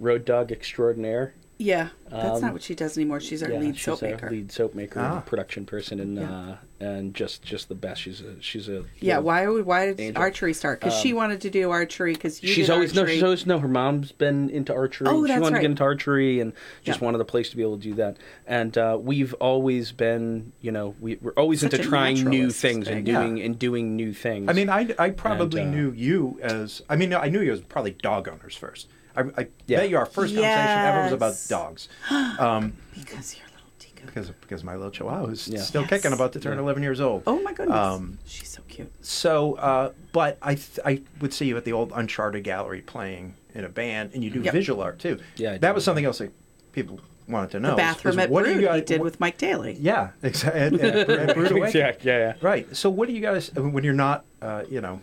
road dog extraordinaire. Yeah, that's Um, not what she does anymore. She's our yeah, lead she's soap our maker. lead soap maker, Ah. production person, and Yeah. uh, and just just the best. She's a she's a Yeah, why would why did Angel. archery start? Because she wanted to do archery because you she's did always no, she's always no. Her mom's been into archery. Oh, that's she that's wanted to get into archery and just Yeah. wanted a place to be able to do that. And uh, we've always been, you know, we, we're always Such into trying new naturalist things and doing Yeah. and doing new things. I mean, I, I probably And, uh, knew you as I mean, I knew you as probably dog owners first. I, I Yeah. bet you our first conversation ever was about dogs. Um, because you're a little Tika. because because my little chihuahua is Yeah. still Yes. kicking, about to turn Yeah. 11 years old. Oh my goodness, Um, she's so cute. So, uh, but I th- I would see you at the old Uncharted Gallery playing in a band, and you do Yep. visual art too. Yeah, that was something else that people wanted to know. The bathroom is at what Brood you guys did what- with Mike Daly. Yeah, exactly. At, at, at yeah, yeah, yeah. Right. So, what do you guys when you're not, uh, you know,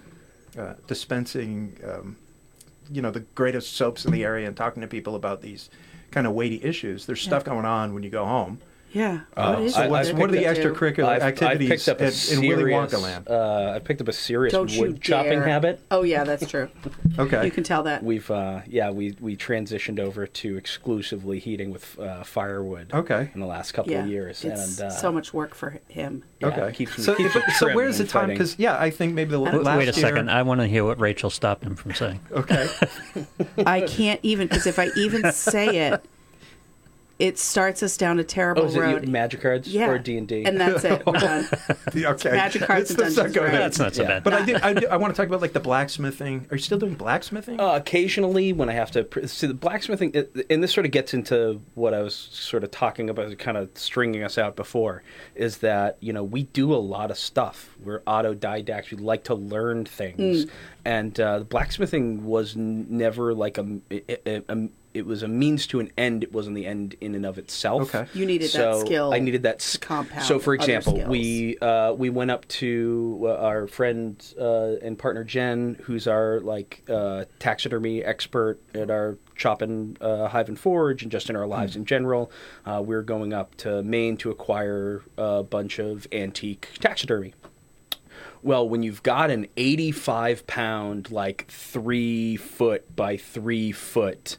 uh, dispensing, um, you know, the greatest soaps in the area and talking to people about these kind of weighty issues? There's stuff going on when you go home. Yeah. Uh, what is I- it? I What's, picked what are the up- extracurricular I've, I've activities up at- serious, in Willy Wonka land? Uh, I picked up a serious Don't wood chopping habit. Oh yeah, that's true. Okay. You can tell that. We've uh, yeah we we transitioned over to exclusively heating with uh, firewood. Okay. In the last couple yeah, of years, it's and uh, so much work for him. yeah, Okay. keeps me- so, keeps me but- so where's the time? Because yeah, I think maybe the don't- last Wait a year. second. I want to hear what Rachel stopped him from saying. Okay. I can't even because if I even say it, it starts us down a terrible Oh, is it road. magic cards yeah, or D and D? and that's it. We're done. okay. Magic cards and Let's not Dungeons go. That's not so Yeah. bad. But I, did, I, did, I want to talk about like the blacksmithing. Are you still doing blacksmithing? Uh, occasionally, when I have to see the blacksmithing, and this sort of gets into what I was sort of talking about, kind of stringing us out before, is that you know we do a lot of stuff. We're autodidacts. We like to learn things, and uh, the blacksmithing was never like a, a, a, it was a means to an end. It wasn't the end in and of itself. Okay. You needed that so skill I needed that s- compound So, for example, we uh, we went up to uh, our friend uh, and partner Jen, who's our like uh, taxidermy expert at our shop in uh, Hive and Forge, and just in our lives in general. Uh, we are going up to Maine to acquire a bunch of antique taxidermy. Well, when you've got an 85 pound, like three foot by three foot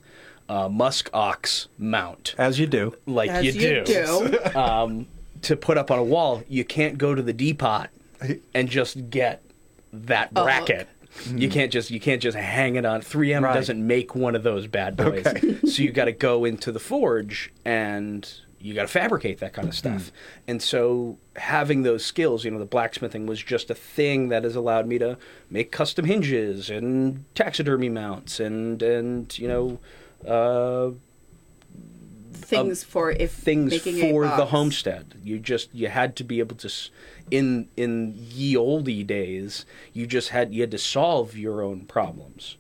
uh, musk ox mount, As you do. like As you, you do. um, to put up on a wall, you can't go to the depot and just get that bracket. You can't just you can't just hang it on. 3M Right. doesn't make one of those bad boys. Okay. so you got to go into the forge and you got to fabricate that kind of stuff. And so having those skills, you know, the blacksmithing was just a thing that has allowed me to make custom hinges and taxidermy mounts and and you know uh, Things for if things making a for the homestead. You just you had to be able to in in ye olde days. You just had you had to solve your own problems.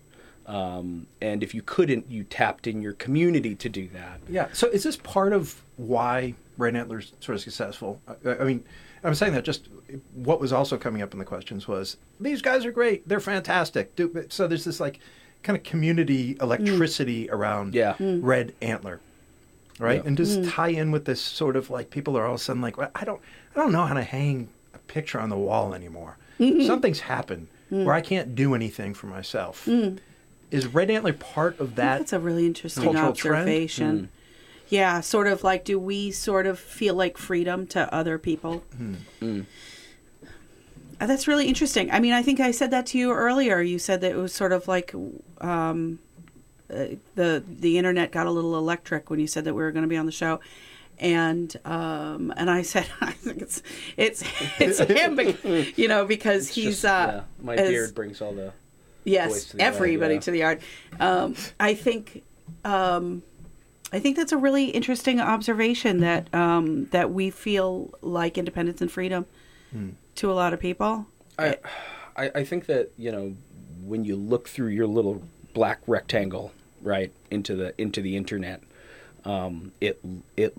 Um, and if you couldn't, you tapped in your community to do that. Yeah. So is this part of why Red Antler's sort of successful? I, I mean, I'm saying that just what was also coming up in the questions was these guys are great. They're fantastic. Do- So there's this like kind of community mm. electricity around Yeah. Mm. Red Antler. Right. Yeah. And does it mm. tie in with this sort of like people are all of a sudden like, well, I don't, I don't know how to hang a picture on the wall anymore. Mm-hmm. Something's happened where I can't do anything for myself. Is Red Antler part of that? That's a really interesting cultural trend? observation. Hmm. Yeah, sort of like, do we sort of feel like freedom to other people? Hmm. Hmm. Uh, That's really interesting. I mean, I think I said that to you earlier. You said that it was sort of like um, uh, the the internet got a little electric when you said that we were going to be on the show, and um, and I said I think it's it's it's him, you know, because he's Just, uh, yeah, my as- beard brings all the voice yes to the yard, everybody yeah. to the yard um, i think um, i think that's a really interesting observation that um, that we feel like independence and freedom to a lot of people. I, I I think that you know when you look through your little black rectangle right into the into the internet, um, it it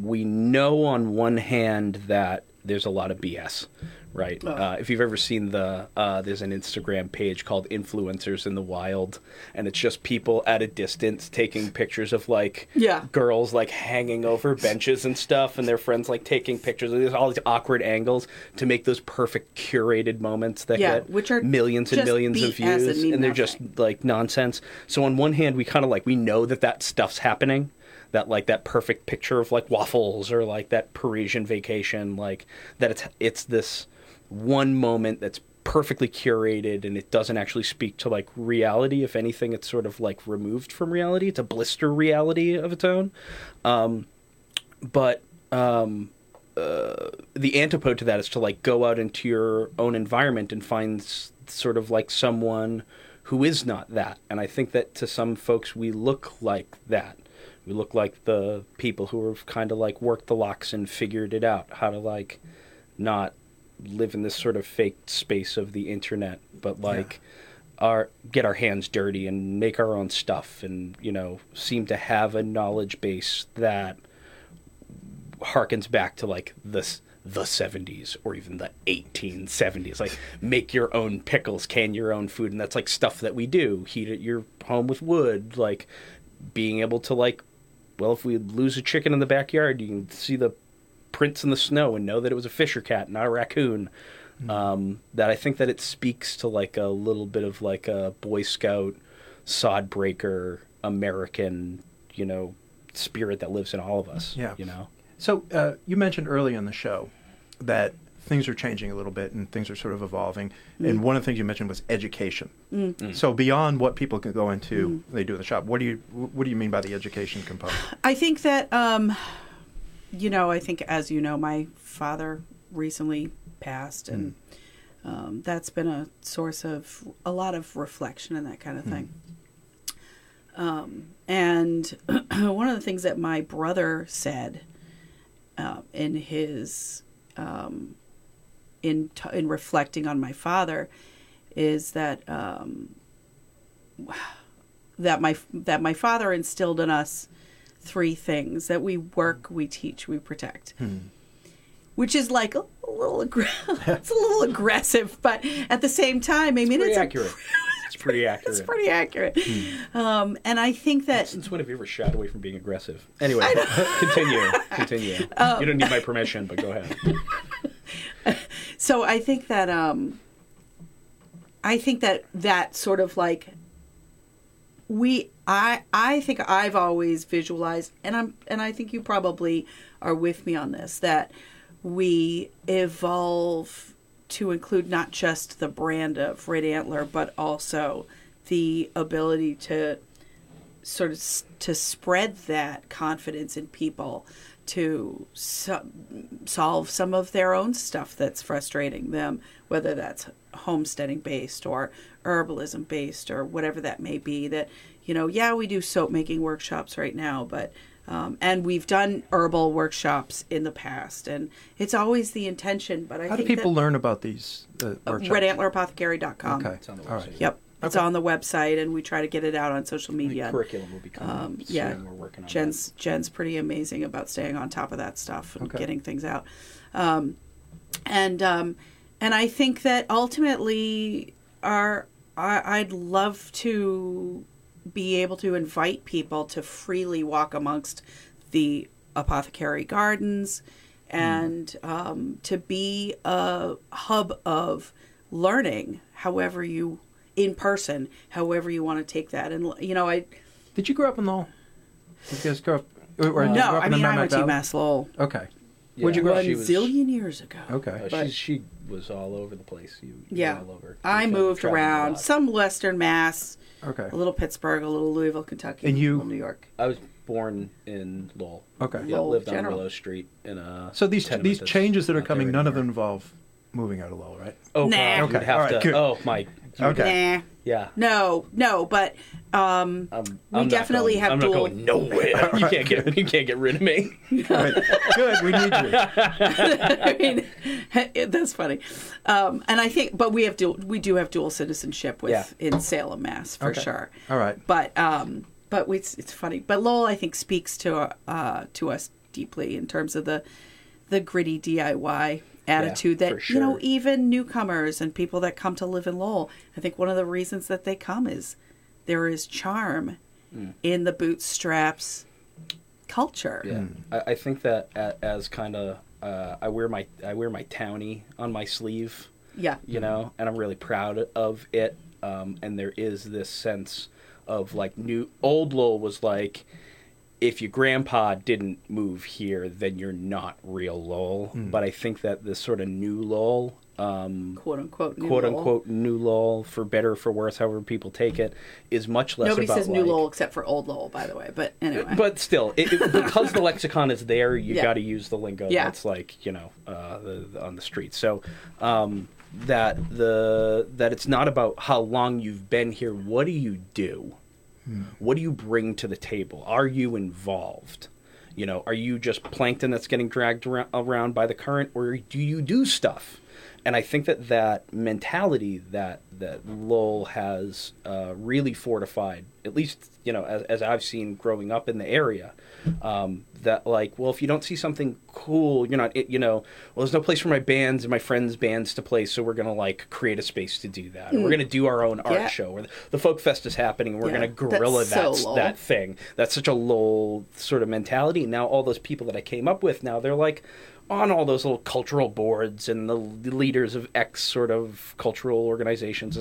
we know on one hand that there's a lot of BS, right? Uh, if you've ever seen the uh, there's an Instagram page called Influencers in the Wild, and it's just people at a distance taking pictures of like Yeah. girls like hanging over benches and stuff, and their friends like taking pictures. There's all these awkward angles to make those perfect curated moments that Yeah, get which are millions and millions of and views, and they're just like nonsense. So on one hand, we kind of like we know that that stuff's happening. That like that perfect picture of like waffles or like that Parisian vacation, like that it's it's this one moment that's perfectly curated and it doesn't actually speak to like reality. If anything, it's sort of like removed from reality. It's a blister reality of its own. Um, but um, uh, the antipode to that is to like go out into your own environment and find s- sort of like someone who is not that. And I think that to some folks we look like that. We look like the people who have kind of like worked the locks and figured it out how to like not live in this sort of fake space of the internet, but like our get our hands dirty and make our own stuff and you know seem to have a knowledge base that harkens back to like this the 70s or even the 1870s like make your own pickles can your own food and that's like stuff that we do. Heat at your home with wood. Like being able to like well if we lose a chicken in the backyard you can see the prints in the snow and know that it was a fisher cat not a raccoon um, that i think that it speaks to like a little bit of like a boy scout sod breaker american you know spirit that lives in all of us Yeah. you know So uh, you mentioned early in the show that things are changing a little bit and things are sort of evolving. And one of the things you mentioned was education. So beyond what people can go into, they do in the shop. What do you What do you mean by the education component? I think that, um, you know, I think as you know, my father recently passed, and um, that's been a source of a lot of reflection and that kind of thing. Um, and one of the things that my brother said uh, in his um, in t- in reflecting on my father is that um, that my that my father instilled in us three things that we work, we teach, we protect. Which is like a, little aggr- it's a little aggressive, but at the same time, I mean it's a- accurate. It's pretty accurate. it's pretty accurate. Um, and I think that Since when have you ever shied away from being aggressive? Anyway, continue. Continue. Um, you don't need my permission, but go ahead. so I think that um, I think that that sort of like we I I think I've always visualized and I'm and I think you probably are with me on this that we evolve to include not just the brand of Red Antler but also the ability to sort of to spread that confidence in people to so- solve some of their own stuff that's frustrating them, whether that's homesteading based or herbalism based or whatever that may be. That you know, yeah, we do soap making workshops right now, but um, and we've done herbal workshops in the past, and it's always the intention. But I How do people that, learn about these uh, workshops? RedAntlerApothecary.com. Okay. It's on the All right. website. Yep. It's on the website, and we try to get it out on social I think media. curriculum will be coming Um, up soon. yeah, We're working on Jen's Jen's pretty amazing about staying on top of that stuff and Okay. getting things out. Um, and um, and I think that ultimately, our I, I'd love to be able to invite people to freely walk amongst the apothecary gardens and um, to be a hub of learning however you in person however you want to take that and you know i Did you grow up in Lowell? Did you guys grow up? Or, or did you no grow up i in the mean i Merrimack went to mass lowell Okay. Yeah. Where'd you grow one up? She was- zillion years ago Okay. Uh, But- she, she was all over the place. You, you yeah all over. i moved around some western mass Okay. a little pittsburgh a little louisville kentucky And you- a little new york I was born in Lowell. Okay. Yeah, Lowell lived on General. Willow Street in a. So these these changes that are coming, none of them involve moving out of Lowell, right? Oh, Nah. God, Okay, you'd have all right, to. good. Oh my. Okay. nah Yeah. no no but um I'm, We I'm not definitely going- have I'm dual- not going nowhere. you can't get. You can't get rid of me. Good. Good. We need you. I mean, that's funny. Um, and I think, but we have dual, we do have dual citizenship with Yeah. in Salem, Mass, for Okay. sure. All right. But um, but it's it's funny. But Lowell, I think, speaks to uh to us deeply in terms of the the gritty DIY attitude for that you know even newcomers and people that come to live in Lowell. I think one of the reasons that they come is there is charm Mm. in the bootstraps culture. Yeah, I, I think that as kind of uh, I wear my I wear my townie on my sleeve, Yeah. you know, and I'm really proud of it. Um, and there is this sense of like new old Lowell was like, if your grandpa didn't move here, then you're not real Lowell. But I think that this sort of new Lowell. Um, quote unquote new quote Lowell. unquote new Lowell, for better or for worse, however people take it, is much less. Nobody about, says new Lowell except for old Lowell, by the way. But anyway, but still, it, it- because the lexicon is there, you Yeah. got to use the lingo Yeah. that's like you know uh, the, the, on the street. So um, that the that it's not about how long you've been here. What do you do? Mm. What do you bring to the table? Are you involved? You know, are you just plankton that's getting dragged around, around by the current, or do you do stuff? And I think that that mentality that that Lowell has uh, really fortified, at least you know, as, as I've seen growing up in the area, um, that like, well, if you don't see something cool, you're not, it, you know, well, there's no place for my bands and my friends' bands to play, so we're gonna like create a space to do that. Or we're gonna do our own art Yeah. show, or the, the folk fest is happening, and we're Yeah, gonna gorilla that so that thing. That's such a Lowell sort of mentality. Now all those people that I came up with now they're like on all those little cultural boards and the leaders of X sort of cultural organizations.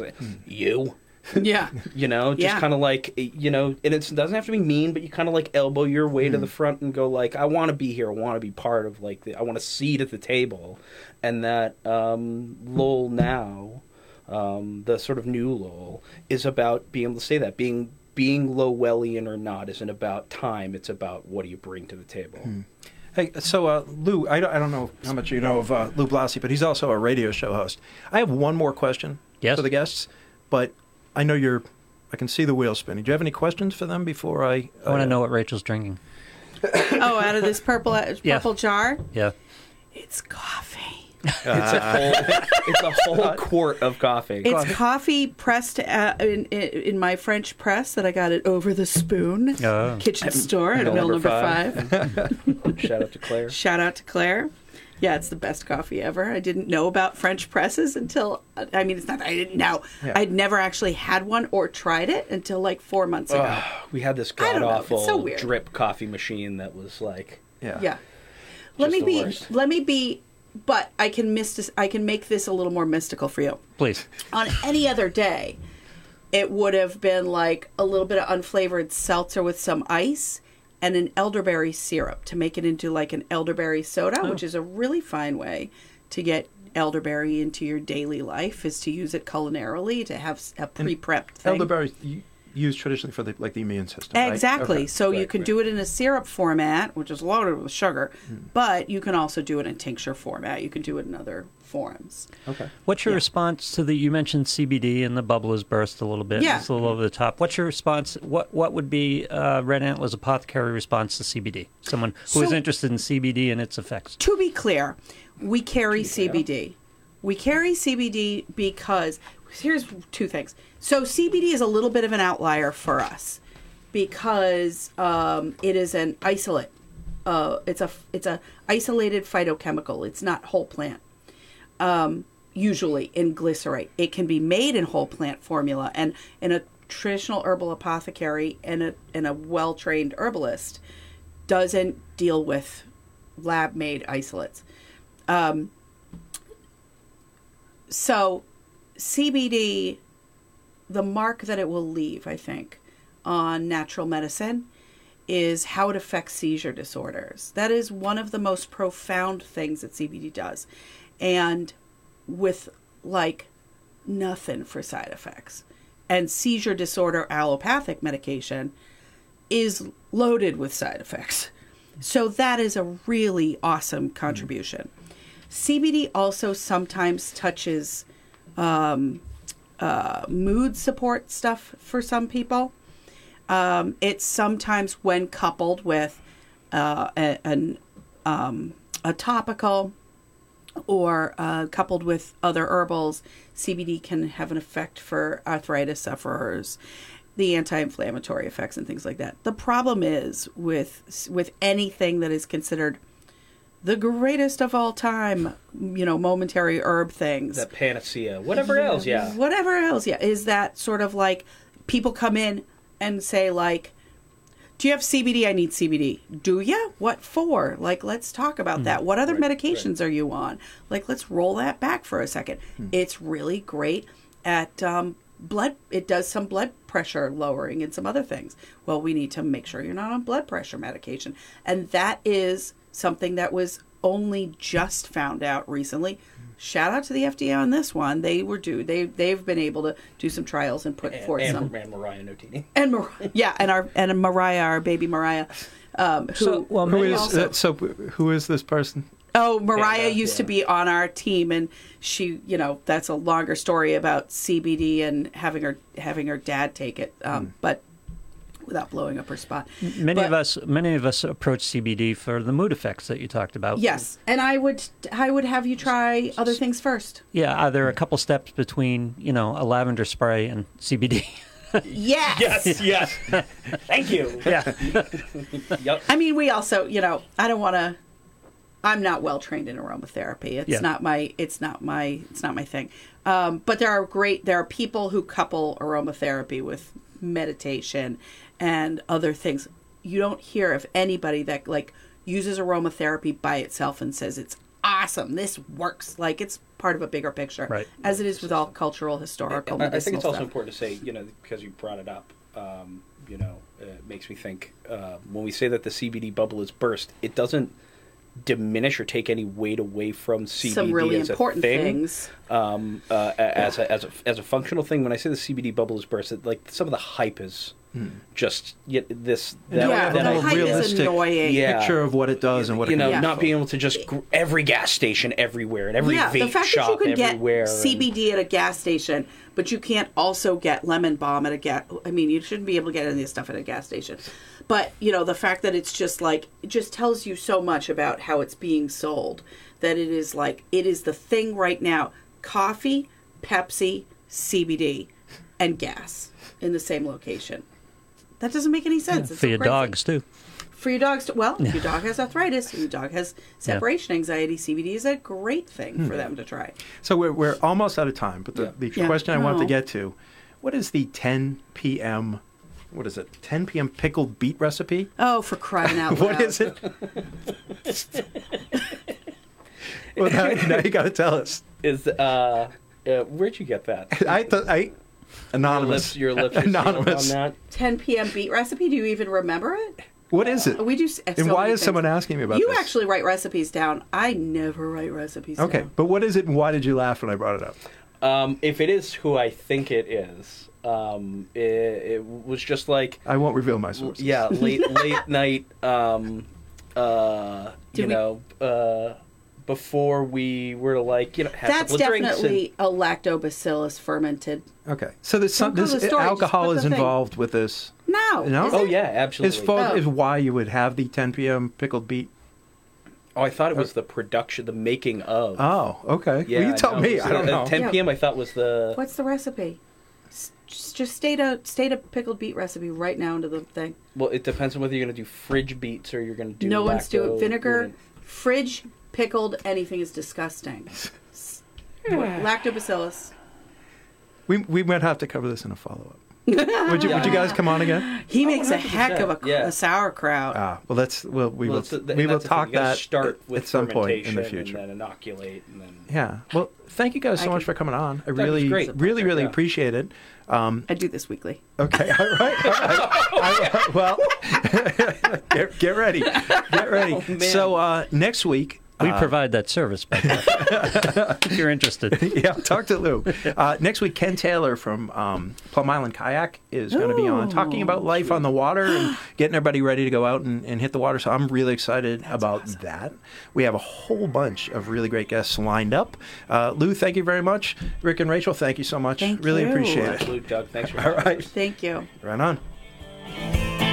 You, yeah, you know, just Yeah. kind of like you know, and it's, it doesn't have to be mean, but you kind of like elbow your way to the front and go like, I want to be here. I want to be part of like, the, I want a seat at the table, and that um, Lowell now, um, the sort of new Lowell, is about being able to say that being. Being Lowellian or not isn't about time. It's about what do you bring to the table. Hey, so uh, Lou, I don't, I don't know how much you know of uh, Lou Blasi, but he's also a radio show host. I have one more question Yes. for the guests, but I know you're. I can see the wheel spinning. Do you have any questions for them before I? I want uh, to know what Rachel's drinking. Oh, out of this purple purple Yeah. jar, Yeah. it's coffee. It's a whole, it's a whole quart of coffee. It's coffee pressed uh, in, in in my French press that I got it over the spoon Oh. kitchen store at Mill Mill number Number Five. Shout out to Claire. Shout out to Claire. Yeah, it's the best coffee ever. I didn't know about French presses until I mean, it's not that I didn't know. Yeah. I'd never actually had one or tried it until like four months ago. Ugh, we had this I god don't know, it's awful so weird. drip coffee machine that was like Yeah. Yeah. Let Just me the be. worst. Let me be. But I can mystis- I can make this a little more mystical for you. Please. On any other day, it would have been like a little bit of unflavored seltzer with some ice and an elderberry syrup to make it into like an elderberry soda, oh. which is a really fine way to get elderberry into your daily life. Is to use it culinarily to have a pre-prepped thing. Elderberry. You, used traditionally for the like the immune system. right? Exactly. Okay. So you Right, can right. do it in a syrup format, which is loaded with sugar, Hmm. but you can also do it in a tincture format. You can do it in other forms. Okay. What's your Yeah. response to the? You mentioned CBD and the bubble has burst a little bit. Yeah. it's a little over the top. What's your response? What What would be uh, Red Antler's apothecary response to CBD? Someone who is So- interested in CBD and its effects. To be clear, we carry clear. CBD. We carry CBD because here's two things. So CBD is a little bit of an outlier for us because um, it is an isolate. Uh, it's a it's a isolated phytochemical. It's not whole plant. Um, usually in glycerate, it can be made in whole plant formula, and in a traditional herbal apothecary and a and a well trained herbalist doesn't deal with lab made isolates. Um, so, CBD, the mark that it will leave, I think, on natural medicine is how it affects seizure disorders. That is one of the most profound things that CBD does. And with like nothing for side effects. And seizure disorder allopathic medication is loaded with side effects. So that is a really awesome contribution. CBD also sometimes touches um, uh, mood support stuff for some people. Um, it's sometimes when coupled with uh, a, an, um, a topical or uh, coupled with other herbals, CBD can have an effect for arthritis sufferers, the anti-inflammatory effects and things like that. The problem is with with anything that is considered the greatest of all time, you know, momentary herb things. That panacea, whatever else, yeah. Whatever else, yeah. Is that sort of like people come in and say like, "Do you have CBD? I need CBD." Do you? What for? Like, let's talk about that. What other Right, medications are you on? Like, let's roll that back for a second. It's really great at um, blood. It does some blood pressure lowering and some other things. Well, we need to make sure you're not on blood pressure medication, and that is something that was only just found out recently. Shout out to the FDA on this one. They were due. They they've been able to do some trials and put And, forth and, some and Mariah Notini. and Mar- yeah, and our and Mariah, our baby Mariah, um, who So, well, Who maybe is also- uh, so? Who is this person? oh Mariah Yeah, used to be on our team, and she, you know, that's a longer story about CBD and having her having her dad take it, um, but without blowing up her spot. many But- of us many of us approach CBD for the mood effects that you talked about. Yes, and I would I would have you try other things first. Yeah. Are there a couple steps between you know a lavender spray and CBD? Yes. Yes, yes. Thank you. yeah. Yep. I mean, we also, you know, I don't want to. I'm not well trained in aromatherapy. It's Yeah. not my. It's not my. It's not my thing. Um, but there are great. There are people who couple aromatherapy with meditation and other things. You don't hear of anybody that like uses aromatherapy by itself and says it's awesome. This works. Like it's part of a bigger picture, Right. As it is with all cultural, historical, I, I think medicinal it's also stuff. important to say, you know, because you brought it up, um, you know, it makes me think uh, when we say that the CBD bubble is burst, it doesn't diminish or take any weight away from CBD Some really as important a thing. things. Um, uh, a- as a, as a as a functional thing, when I say the CBD bubble is burst, it, like some of the hype is just yet this that, yeah, a the that more height is realistic annoying. Yeah. Picture of what it does and what you it know, can Yeah. not used being able to just gr- every gas station everywhere and every yeah, vape the fact shop that you can everywhere. get and- CBD at a gas station, but you can't also get lemon balm at a gas. I mean, you shouldn't be able to get any of this stuff at a gas station. But you know, the fact that it's just like it just tells you so much about how it's being sold. That it is like it is the thing right now: coffee, Pepsi, CBD, and gas in the same location. That doesn't make any sense. It's for so your crazy. dogs too. For your dogs, to, well, if your dog has arthritis, if your dog has separation anxiety, CBD is a great thing for hmm. them to try. So we're, we're almost out of time, but the, Yeah. the Yeah. question I wanted to get to, what is the 10 p.m. What is it? 10 p.m. pickled beet recipe? Oh, for crying out loud! What is it? well, now, now you got to tell us. is uh, uh, where'd you get that? I thought I anonymous. Your lips, your lips are Anonymous. on that. 10 p.m. beet recipe. Do you even remember it? What is it? We do. s- And why many is someone asking me about You this? You actually write recipes down. I never write recipes Okay, down. but what is it and why did you laugh when I brought it up? Um, if it is who I think it is, Um, it, it was just like I won't reveal my sources. yeah, late late night. Um, uh, Do you we- know, uh, before we were to like you know have That's a couple of drinks and- definitely a lactobacillus fermented. Okay. So there's some Don't go to this the store, alcohol is the thing. involved with this. No. No? Oh it? yeah, absolutely. As far Oh. as why you would have the 10 p.m. pickled beet. oh, I thought it was the production, the making of. Oh, okay. yeah, well, you tell no, me. I don't uh, know. 10 p.m. I thought was the. What's the recipe? S- Just, just state a state a pickled beet recipe right now into the thing. Well, it depends on whether you're going to do fridge beets or you're going to do. no one's doing lacto- vinegar, fridge pickled anything is disgusting. Lactobacillus. We, we might have to cover this in a follow up. would, you, would you guys come on again? He makes a heck of a, yeah. a sauerkraut. Ah, well, that's well, we Well, will that's the- we will that's the thing, talk you gotta that start at, with at some point in the future. and then inoculate and then. Yeah. Well, thank you guys so I much can- for coming on. I was really, great. Really, really yeah. appreciate it. Um, I do this weekly. okay. All right. All right. I- well, get, get ready. Get ready. Oh, man. so uh, next week. We uh, provide that service, by if you're interested. yeah, talk to Lou. Uh, next week, Ken Taylor from um, Plum Island Kayak is going to be on talking about life on the water and getting everybody ready to go out and, and hit the water. So I'm really excited about that. We have a whole bunch of really great guests lined up. Uh, Lou, thank you very much. Rick and Rachel, thank you so much. Thank really you. appreciate it. Absolute, Doug. Thanks for All having me. right, Thank you. right on.